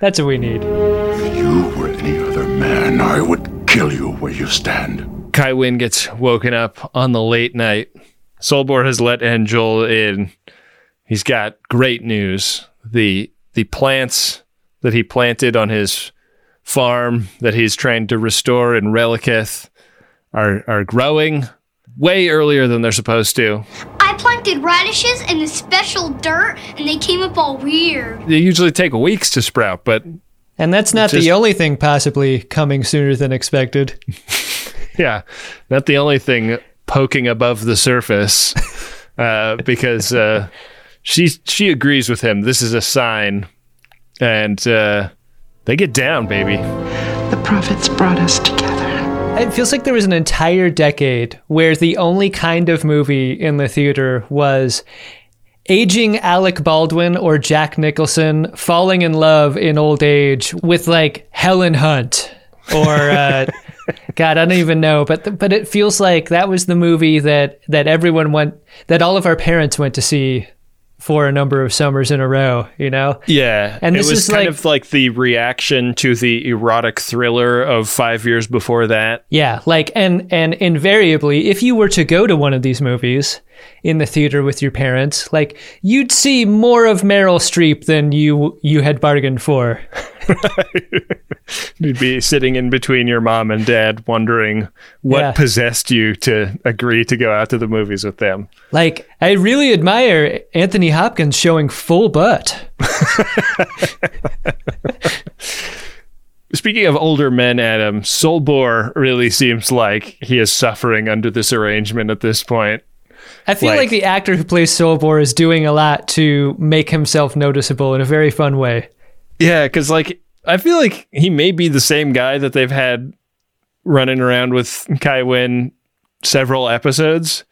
That's what we need. If you were any other man, I would kill you where you stand. Kai Winn gets woken up on the late night. Solbor has let Angel in. He's got great news. The the plants that he planted on his farm that he's trying to restore in Relikith are are growing way earlier than they're supposed to. I planted radishes in the special dirt and they came up all weird. They usually take weeks to sprout, but And that's not Just- the only thing possibly coming sooner than expected. yeah, not the only thing poking above the surface, uh, because uh, she she agrees with him. This is a sign, and uh, they get down, baby. The prophets brought us together. It feels like there was an entire decade where the only kind of movie in the theater was aging Alec Baldwin or Jack Nicholson falling in love in old age with like Helen Hunt or uh, God, I don't even know, but but it feels like that was the movie that that everyone went that all of our parents went to see for a number of summers in a row, you know? Yeah. And this it was is kind like, of like the reaction to the erotic thriller of five years before that. Yeah, like and and invariably, if you were to go to one of these movies in the theater with your parents, like you'd see more of Meryl Streep than you you had bargained for. You'd be sitting in between your mom and dad wondering what Yeah. possessed you to agree to go out to the movies with them. Like I really admire Anthony Hopkins showing full butt. Speaking of older men, Adam, Solbor really seems like he is suffering under this arrangement at this point. I feel like, Like- the actor who plays Solbor is doing a lot to make himself noticeable in a very fun way. Yeah, because like I feel like he may be the same guy that they've had running around with Kai Winn several episodes.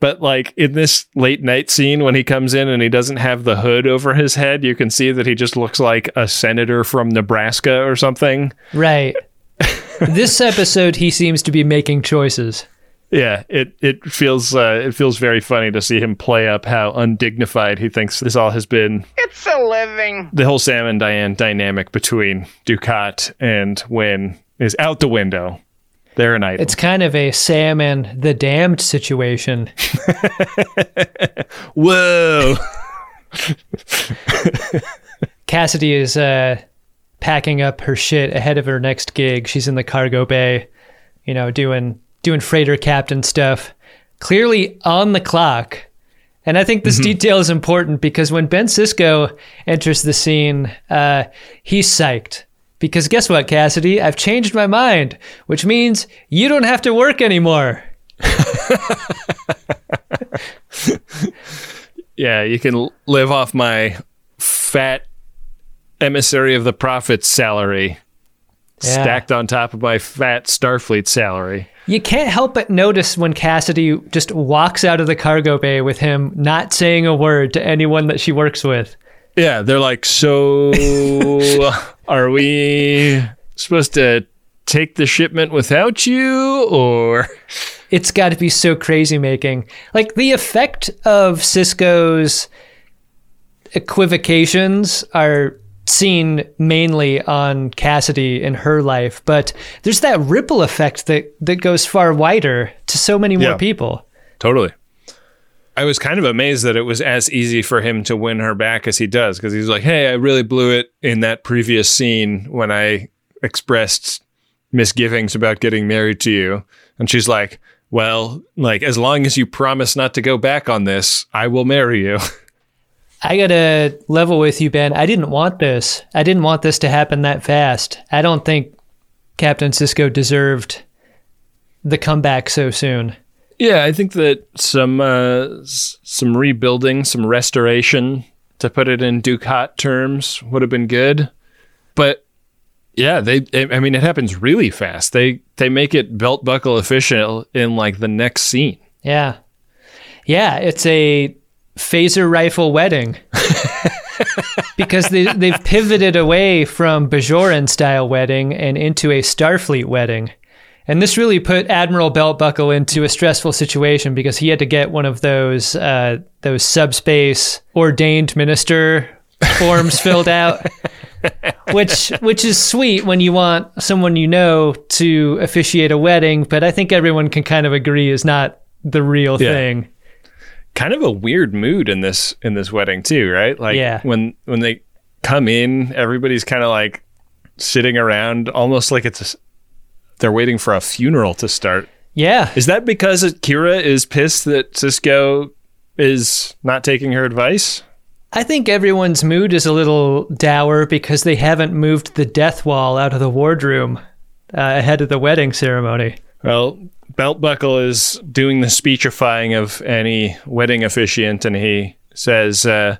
But like in this late night scene when he comes in and he doesn't have the hood over his head, you can see that he just looks like a senator from Nebraska or something. Right. this episode, he seems to be making choices. Yeah, it it feels uh, it feels very funny to see him play up how undignified he thinks this all has been. It's a living. The whole Sam and Diane dynamic between Dukat and Winn is out the window. They're an idol. It's kind of a Sam and the Damned situation. Whoa. Cassidy is uh, packing up her shit ahead of her next gig. She's in the cargo bay, you know, doing doing freighter captain stuff. Clearly on the clock. And I think this detail is important because when Ben Sisko enters the scene, uh, he's psyched. Because guess what, Cassidy? I've changed my mind, which means you don't have to work anymore. Yeah, you can live off my fat emissary of the prophets salary Yeah. stacked on top of my fat Starfleet salary. You can't help but notice when Cassidy just walks out of the cargo bay with him not saying a word to anyone that she works with. Yeah, they're like, so are we supposed to take the shipment without you or It's got to be so crazy making. Like the effect of Sisko's equivocations are seen mainly on Cassidy in her life, but there's that ripple effect that that goes far wider to so many more Yeah. people. Totally. I was kind of amazed that it was as easy for him to win her back as he does because he's like, "Hey, I really blew it in that previous scene when I expressed misgivings about getting married to you." And she's like, "Well, like as long as you promise not to go back on this, I will marry you." I gotta level with you, Ben. I didn't want this. I didn't want this to happen that fast. I don't think Captain Sisko deserved the comeback so soon. Yeah, I think that some uh, some rebuilding, some restoration, to put it in Dukat terms, would have been good. But yeah, they I mean it happens really fast. They they make it belt buckle official in like the next scene. Yeah. Yeah, it's a phaser rifle wedding. because they, they've pivoted away from Bajoran style wedding and into a Starfleet wedding. And this really put Admiral Beltbuckle into a stressful situation because he had to get one of those uh, those subspace ordained minister forms filled out, which which is sweet when you want someone you know to officiate a wedding. But I think everyone can kind of agree is not the real Yeah. thing. Kind of a weird mood in this in this wedding too, right? Like Yeah. when when they come in, everybody's kind of like sitting around almost like it's a, they're waiting for a funeral to start. Yeah. Is that because Kira is pissed that Sisko is not taking her advice? I think everyone's mood is a little dour because they haven't moved the death wall out of the wardroom uh, ahead of the wedding ceremony. Well, Beltbuckle is doing the speechifying of any wedding officiant, and he says, uh,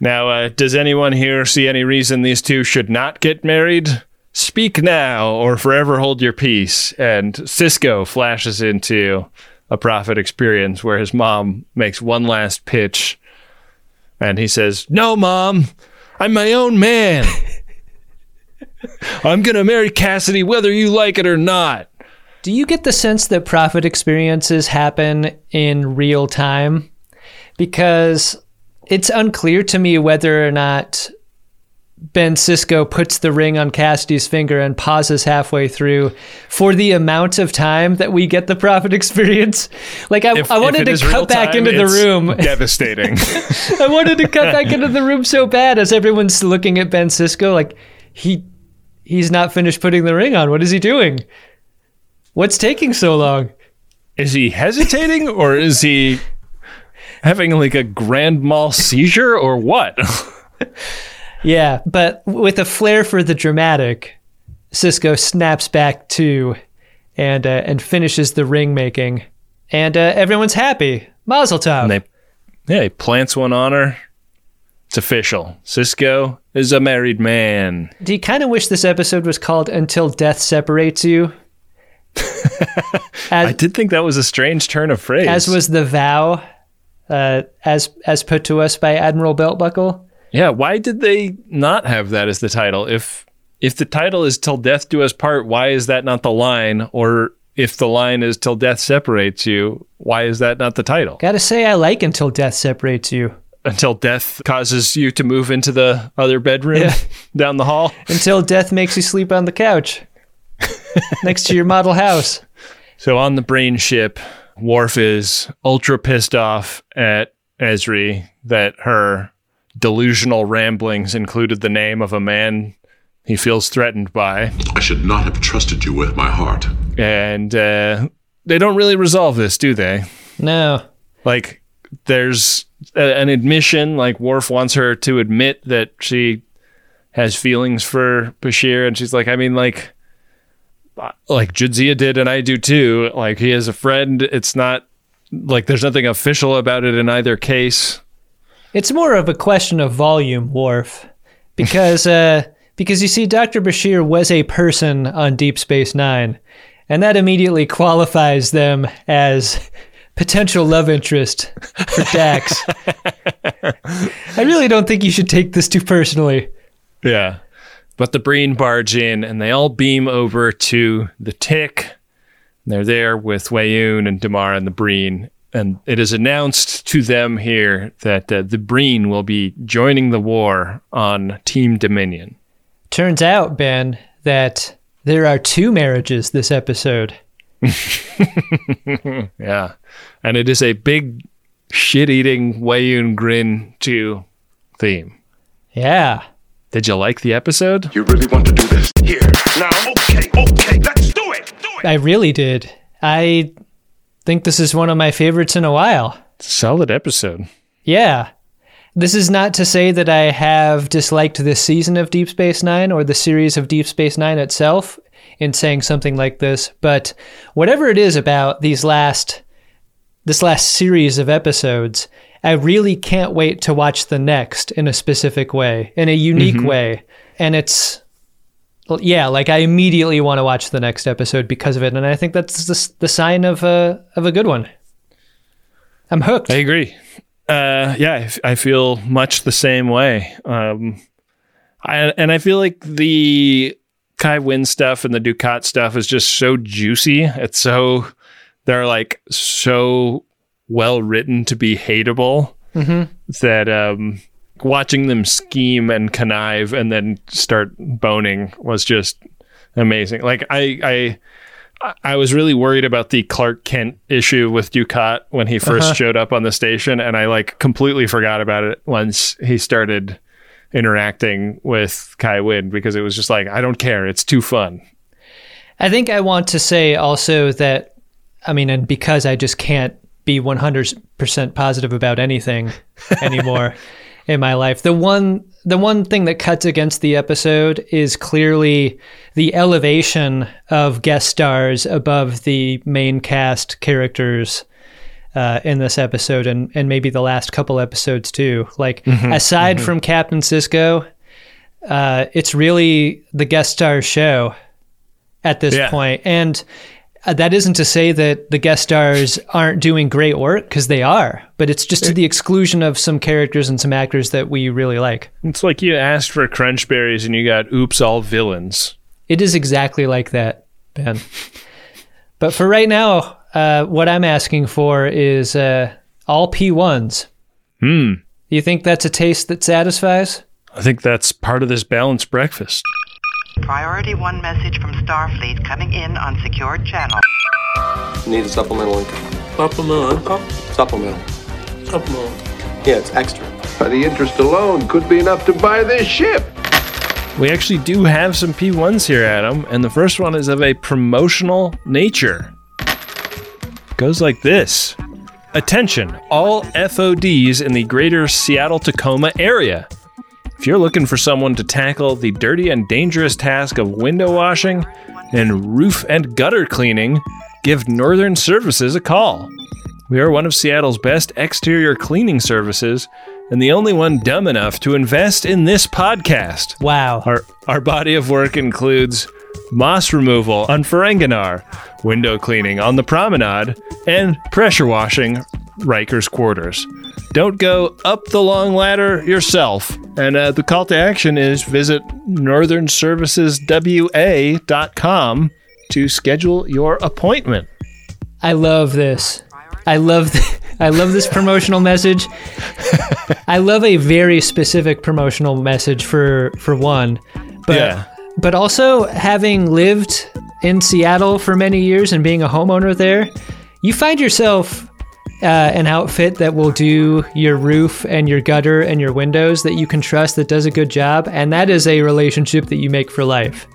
Now, uh, does anyone here see any reason these two should not get married? speak now or forever hold your peace. And Sisko flashes into a prophet experience where his mom makes one last pitch and he says, No, mom, I'm my own man. I'm going to marry Cassidy whether you like it or not. Do you get the sense that prophet experiences happen in real time? Because it's unclear to me whether or not Ben Sisko puts the ring on Cassidy's finger and pauses halfway through for the amount of time that we get the prophet experience. Like I, If- I wanted to cut back time, into the room. Devastating. I wanted to cut back into the room so bad as everyone's looking at Ben Sisko like he he's not finished putting the ring on. What is he doing? What's taking so long? is he hesitating or is he having like a grand mal seizure or what? Yeah, but with a flair for the dramatic, Sisko snaps back to and uh, and finishes the ring making, and uh, everyone's happy. Mazel tov. and they, yeah, he plants one on her. It's official. Sisko is a married man. Do you kind of wish this episode was called "Until Death Separates You"? I did think that was a strange turn of phrase. As was the vow, uh, as as put to us by Admiral Beltbuckle. Yeah, why did they not have that as the title? If if the title is "Till Death Do Us Part," why is that not the line? Or if the line is "Till Death Separates You," why is that not the title? Gotta say, I like "Until Death Separates You." Until death causes you to move into the other bedroom Yeah. down the hall. Until death makes you sleep on the couch next to your model house. So on the Breen ship, Worf is ultra pissed off at Ezri that her delusional ramblings included the name of a man he feels threatened by. I should not have trusted you with my heart. And uh, they don't really resolve this, do they? No. Like, there's a, an admission, like, Worf wants her to admit that she has feelings for Bashir. And she's like, I mean, like, like Jadzia did, and I do too. Like, he is a friend. It's not like there's nothing official about it in either case. It's more of a question of volume, Worf, because uh, because you see, Doctor Bashir was a person on Deep Space Nine, and that immediately qualifies them as potential love interest for Dax. I really don't think you should take this too personally. Yeah. But the Breen barge in and they all beam over to the Tick. They're there with Weyoun and Damar and the Breen. And it is announced to them here that uh, the Breen will be joining the war on Team Dominion. Turns out, Ben, that there are two marriages this episode. yeah. And it is a big shit eating Weyoun grin to theme. Yeah. Did you like the episode? You really want to do this? Here. Now, okay, okay, let's do it. Do it. I really did. I think this is one of my favorites in a while. Solid episode. Yeah. This is not to say that I have disliked this season of Deep Space Nine or the series of Deep Space Nine itself in saying something like this, but whatever it is about these last this last series of episodes, I really can't wait to watch the next in a specific way, in a unique Mhm. way. And it's yeah, like I immediately want to watch the next episode because of it, and I think that's the, the sign of a of a good one. I'm hooked. I agree. Uh, yeah, I f- I feel much the same way. Um, I, and I feel like the Kai Winn stuff and the Dukat stuff is just so juicy. It's so they're like so well written to be hateable Mhm. that um, watching them scheme and connive and then start boning was just amazing. Like I I I was really worried about the Clark Kent issue with Dukat when he 1st Uh-huh. showed up on the station, and I like completely forgot about it once he started interacting with Kai Winn because it was just like I don't care, it's too fun. I think I want to say also that, I mean, and because I just can't be 100% positive about anything anymore in my life, the one the one thing that cuts against the episode is clearly the elevation of guest stars above the main cast characters uh, in this episode and, and maybe the last couple episodes too. Like, Mhm, aside mhm. from Captain Sisko, uh, it's really the guest star show at this Yeah. point. And that isn't to say that the guest stars aren't doing great work because they are, but it's just to the exclusion of some characters and some actors that we really like. It's like you asked for crunchberries and you got oops all villains. It is exactly like that, Ben. but for right now, uh, what I'm asking for is uh, all P1s. Hmm. You think that's a taste that satisfies? I think that's part of this balanced breakfast. Priority one message from Starfleet coming in on secured channel. Need a supplemental income. Supplemental income? Supplemental. Supplemental. Yeah, it's extra. The interest alone could be enough to buy this ship. We actually do have some P1s here, Adam, and the first one is of a promotional nature. Goes like this Attention, all FODs in the greater Seattle Tacoma area. If you're looking for someone to tackle the dirty and dangerous task of window washing and roof and gutter cleaning, give Northern Services a call. We are one of Seattle's best exterior cleaning services and the only one dumb enough to invest in this podcast. Wow. Our, our body of work includes moss removal on Ferenginar, window cleaning on the promenade, and pressure washing Riker's quarters. Don't go up the long ladder yourself. And uh, the call to action is visit northernserviceswa.com to schedule your appointment. I love this. I love th- I love this promotional message. I love a very specific promotional message for for one. But Yeah. but also having lived in Seattle for many years and being a homeowner there, you find yourself uh, an outfit that will do your roof and your gutter and your windows that you can trust that does a good job, and that is a relationship that you make for life.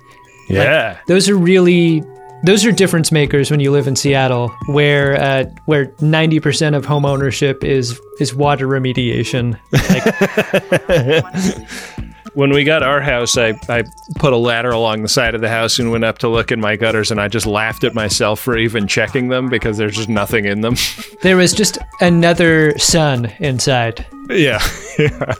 Yeah. Those are really those are difference makers when you live in Seattle, where uh, where ninety percent of home ownership is is water remediation. when we got our house, I, I put a ladder along the side of the house and went up to look in my gutters, and I just laughed at myself for even checking them because there's just nothing in them. There was just another sun inside. yeah. yeah.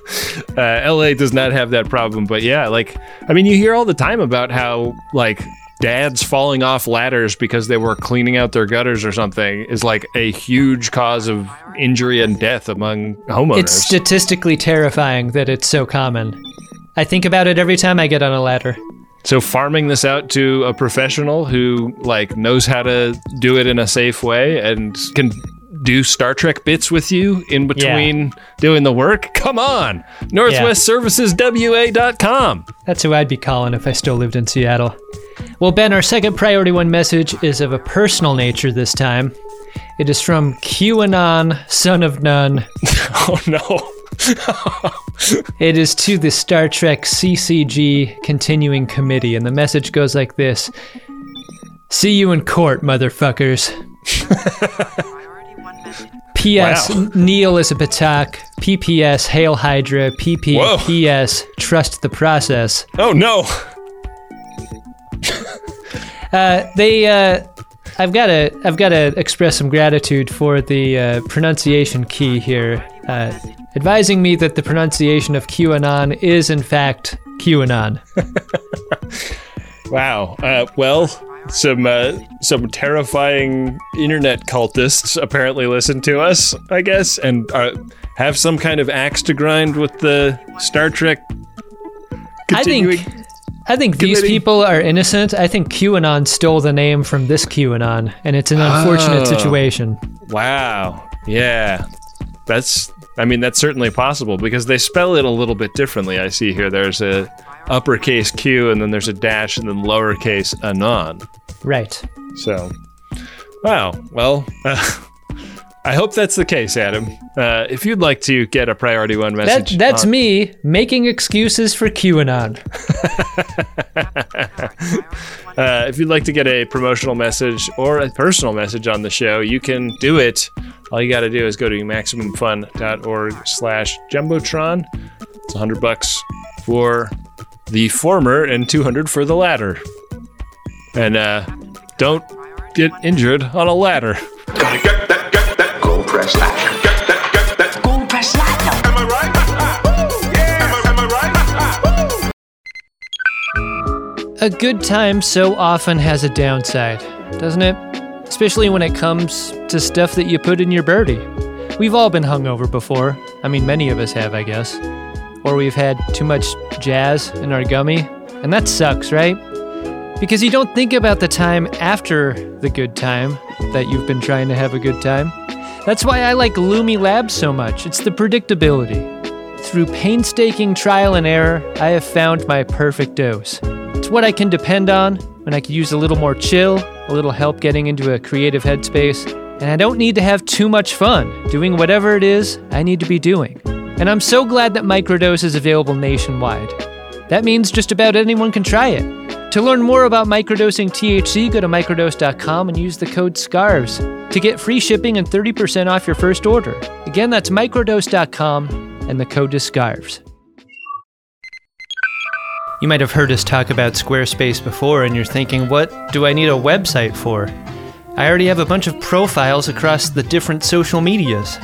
Uh, LA does not have that problem, but yeah, like, I mean, you hear all the time about how, like, dads falling off ladders because they were cleaning out their gutters or something is like a huge cause of injury and death among homeowners. It's statistically terrifying that it's so common. I think about it every time I get on a ladder. So farming this out to a professional who like knows how to do it in a safe way and can do Star Trek bits with you in between doing the work. Come on. NorthwestServicesWA.com. That's who I'd be calling if I still lived in Seattle. Well, Ben, our second priority one message is of a personal nature this time. It is from QAnon, son of none. oh no. it is to the Star Trek CCG Continuing Committee, and the message goes like this See you in court, motherfuckers. P.S. Wow. Neil is a p'tak. P.P.S. Hail Hydra. P.P.P.S. Trust the process. Oh no. Uh, they, uh, I've got to, I've got to express some gratitude for the uh, pronunciation key here, uh, advising me that the pronunciation of QAnon is in fact QAnon. Wow. Uh, well, some uh, some terrifying internet cultists apparently listen to us, I guess, and uh, have some kind of axe to grind with the Star Trek. I think, I think these people are innocent. I think QAnon stole the name from this QAnon, and it's an unfortunate Oh. situation. Wow. Yeah. That's. I mean, that's certainly possible because they spell it a little bit differently. I see here. There's a uppercase Q, and then there's a dash, and then lowercase anon. Right. So, wow. Well, uh, I hope that's the case, Adam. Uh, if you'd like to get a priority one That, message, that's on- me making excuses for QAnon. Uh, if you'd like to get a promotional message or a personal message on the show, you can do it. All you got to do is go to maximumfun.org slash jumbotron. It's 100 bucks for the former and 200 for the latter. And uh, don't get injured on a ladder. A good time so often has a downside, doesn't it? Especially when it comes to stuff that you put in your birdie. We've all been hungover before. I mean, many of us have, I guess. Or we've had too much jazz in our gummy. And that sucks, right? Because you don't think about the time after the good time that you've been trying to have a good time. That's why I like Lumi Labs so much. It's the predictability. Through painstaking trial and error, I have found my perfect dose. It's what I can depend on when I can use a little more chill, a little help getting into a creative headspace, and I don't need to have too much fun doing whatever it is I need to be doing. And I'm so glad that Microdose is available nationwide. That means just about anyone can try it. To learn more about microdosing THC, go to microdose.com and use the code SCARVES to get free shipping and 30% off your first order. Again, that's microdose.com and the code is SCARVES. You might have heard us talk about Squarespace before and you're thinking, what do I need a website for? I already have a bunch of profiles across the different social medias.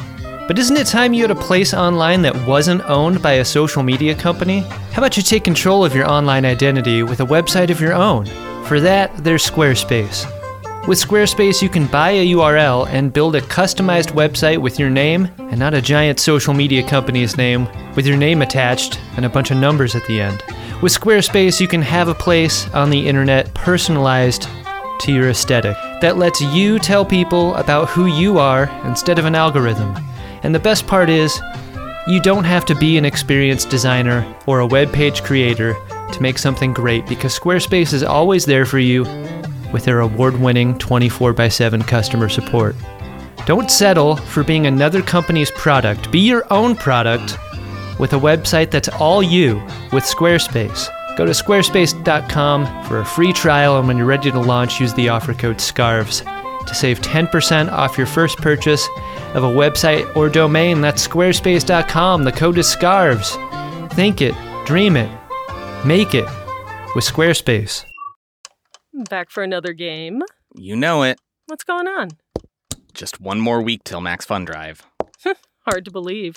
But isn't it time you had a place online that wasn't owned by a social media company? How about you take control of your online identity with a website of your own? For that, there's Squarespace. With Squarespace, you can buy a URL and build a customized website with your name and not a giant social media company's name with your name attached and a bunch of numbers at the end. With Squarespace, you can have a place on the internet personalized to your aesthetic that lets you tell people about who you are instead of an algorithm. And the best part is, you don't have to be an experienced designer or a web page creator to make something great because Squarespace is always there for you with their award winning 24 x 7 customer support. Don't settle for being another company's product. Be your own product with a website that's all you with Squarespace. Go to squarespace.com for a free trial, and when you're ready to launch, use the offer code SCARVES to save 10% off your first purchase of a website or domain. That's squarespace.com. The code is SCARVES. Think it, dream it, make it with Squarespace. Back for another game. You know it. What's going on? Just one more week till Max Fun Drive. Hard to believe.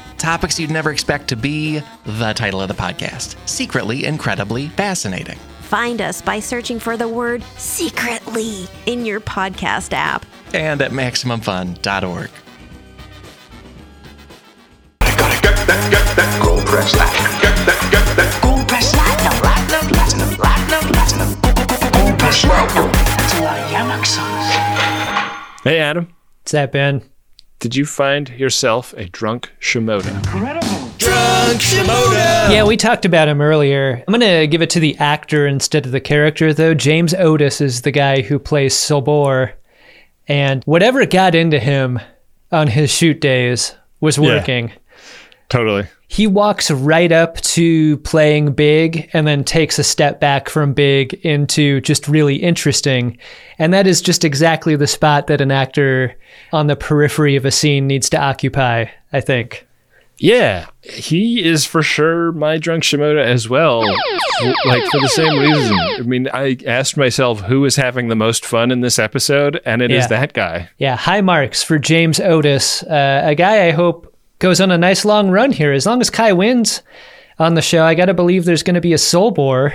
Topics you'd never expect to be the title of the podcast Secretly Incredibly Fascinating. Find us by searching for the word secretly in your podcast app and at MaximumFun.org. Gold press platinum. Get that, get that. Gold press platinum. Platinum, platinum, platinum, platinum. Gold press platinum. That's a lot of Hey, Adam. What's that, Ben? Did you find yourself a drunk Shimoda? Incredible. Drunk Shimoda! Yeah, we talked about him earlier. I'm going to give it to the actor instead of the character, though. James Otis is the guy who plays Solbor. And whatever got into him on his shoot days was working. Yeah, totally. He walks right up to playing big and then takes a step back from big into just really interesting. And that is just exactly the spot that an actor on the periphery of a scene needs to occupy, I think. Yeah, he is for sure my drunk Shimoda as well. like for the same reason. I mean, I asked myself who is having the most fun in this episode, and it Yeah. is that guy. Yeah, high marks for James Otis, uh, a guy I hope goes on a nice long run here. As long as Kai Winn's on the show, I got to believe there's going to be a Solbor.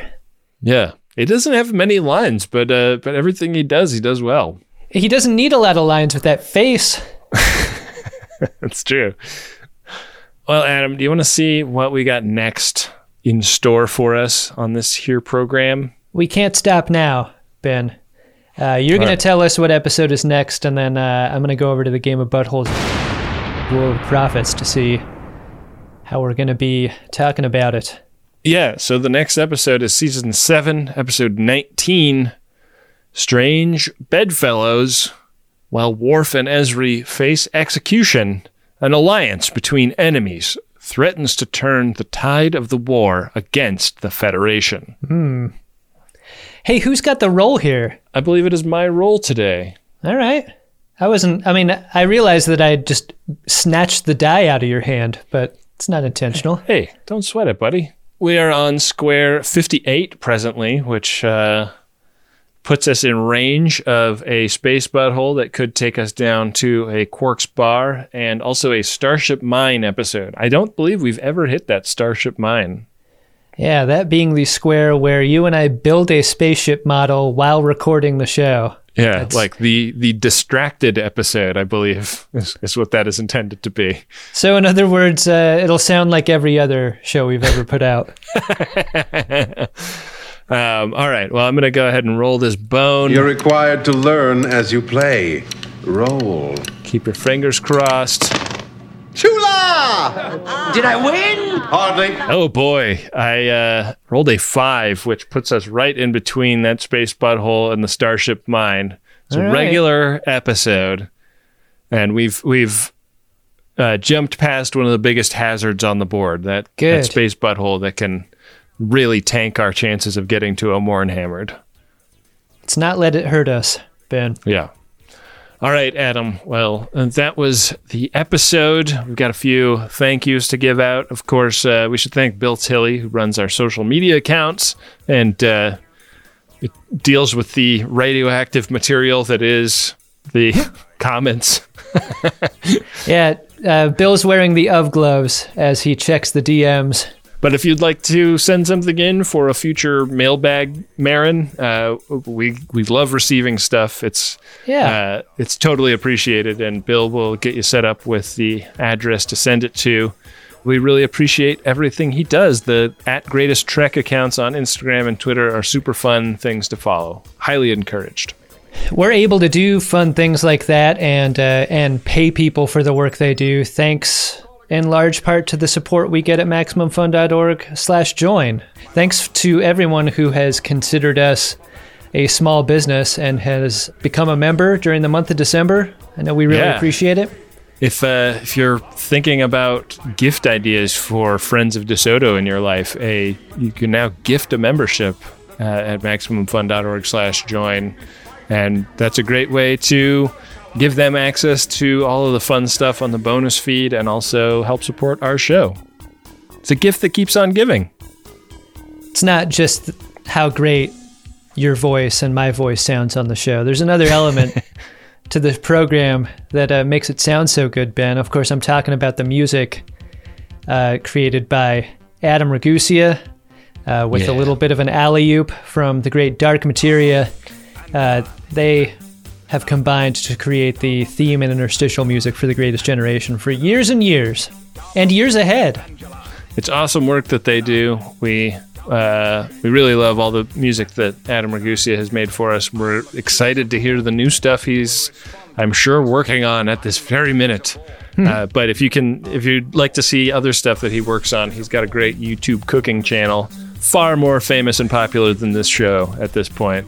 Yeah, he doesn't have many lines, but uh, but everything he does, he does well. He doesn't need a lot of lines with that face. That's true. Well, Adam, do you want to see what we got next in store for us on this here program? We can't stop now, Ben. Uh, you're going right. to tell us what episode is next, and then uh, I'm going to go over to the Game of Buttholes World of Prophets to see how we're going to be talking about it. Yeah, so the next episode is season 7, episode 19 Strange Bedfellows. While Worf and Ezri face execution, an alliance between enemies threatens to turn the tide of the war against the Federation. Hmm. Hey, who's got the role here? I believe it is my role today. All right. I wasn't, I mean, I realized that I just snatched the die out of your hand, but it's not intentional. Hey, don't sweat it, buddy. We are on square 58 presently, which uh, puts us in range of a space butthole that could take us down to a Quark's bar and also a Starship Mine episode. I don't believe we've ever hit that Starship Mine. Yeah, that being the square where you and I build a spaceship model while recording the show. Yeah, That's- like the the distracted episode, I believe, is, is what that is intended to be. So, in other words, uh, it'll sound like every other show we've ever put out. Um, all right, well, I'm going to go ahead and roll this bone. You're required to learn as you play. Roll. Keep your fingers crossed. Chula! Did I win? Hardly. Oh boy, I uh, rolled a five, which puts us right in between that space butthole and the Starship Mine. It's All a right. regular episode, and we've we've uh, jumped past one of the biggest hazards on the board that, Good. that space butthole that can really tank our chances of getting to a Morn hammered. Let's not let it hurt us, Ben. Yeah. All right, Adam. Well, uh, that was the episode. We've got a few thank yous to give out. Of course, uh, we should thank Bill Tilley, who runs our social media accounts and uh, it deals with the radioactive material that is the comments. Yeah, uh, Bill's wearing the of gloves as he checks the DMs. But if you'd like to send something in for a future mailbag, Marin, uh, we we love receiving stuff. It's Yeah. uh, it's totally appreciated, and Bill will get you set up with the address to send it to. We really appreciate everything he does. The at Greatest Trek accounts on Instagram and Twitter are super fun things to follow. Highly encouraged. We're able to do fun things like that and uh, and pay people for the work they do. Thanks in large part to the support we get at maximumfun.org/join. Thanks to everyone who has considered us a small business and has become a member during the month of December. I know we really Yeah. appreciate it. If uh, if you're thinking about gift ideas for friends of DeSoto in your life, a you can now gift a membership uh, at maximumfun.org/join, and that's a great way to give them access to all of the fun stuff on the bonus feed, and also help support our show. It's a gift that keeps on giving. It's not just how great your voice and my voice sounds on the show. There's another element to the program that uh, makes it sound so good, Ben. Of course, I'm talking about the music uh, created by Adam Ragusea uh, with a little bit of an alley oop from the great Dark Materia. Uh, they have combined to create the theme and interstitial music for The Greatest Generation for years and years, and years ahead. It's awesome work that they do. We uh, we really love all the music that Adam Ragusea has made for us. We're excited to hear the new stuff he's, I'm sure, working on at this very minute. Uh, but if you can, if you'd like to see other stuff that he works on, he's got a great YouTube cooking channel, far more famous and popular than this show at this point,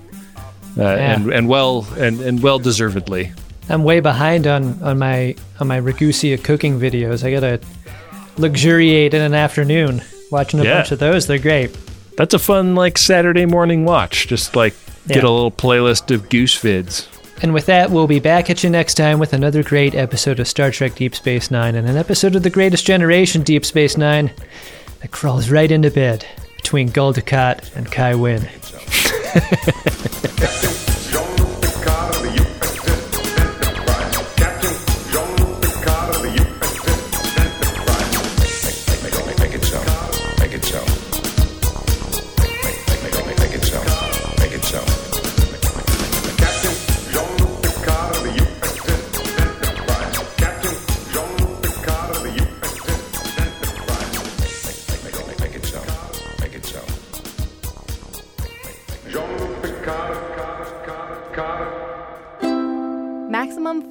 uh, and and well and and well deservedly. I'm way behind on, on my on my Ragusea cooking videos. I gotta luxuriate in an afternoon watching a Yeah. bunch of those. They're great. That's a fun like Saturday morning watch. Just like get Yeah. a little playlist of goose vids. And with that, we'll be back at you next time with another great episode of Star Trek Deep Space Nine and an episode of The Greatest Generation Deep Space Nine that crawls right into bed between Dukat and Kai Winn.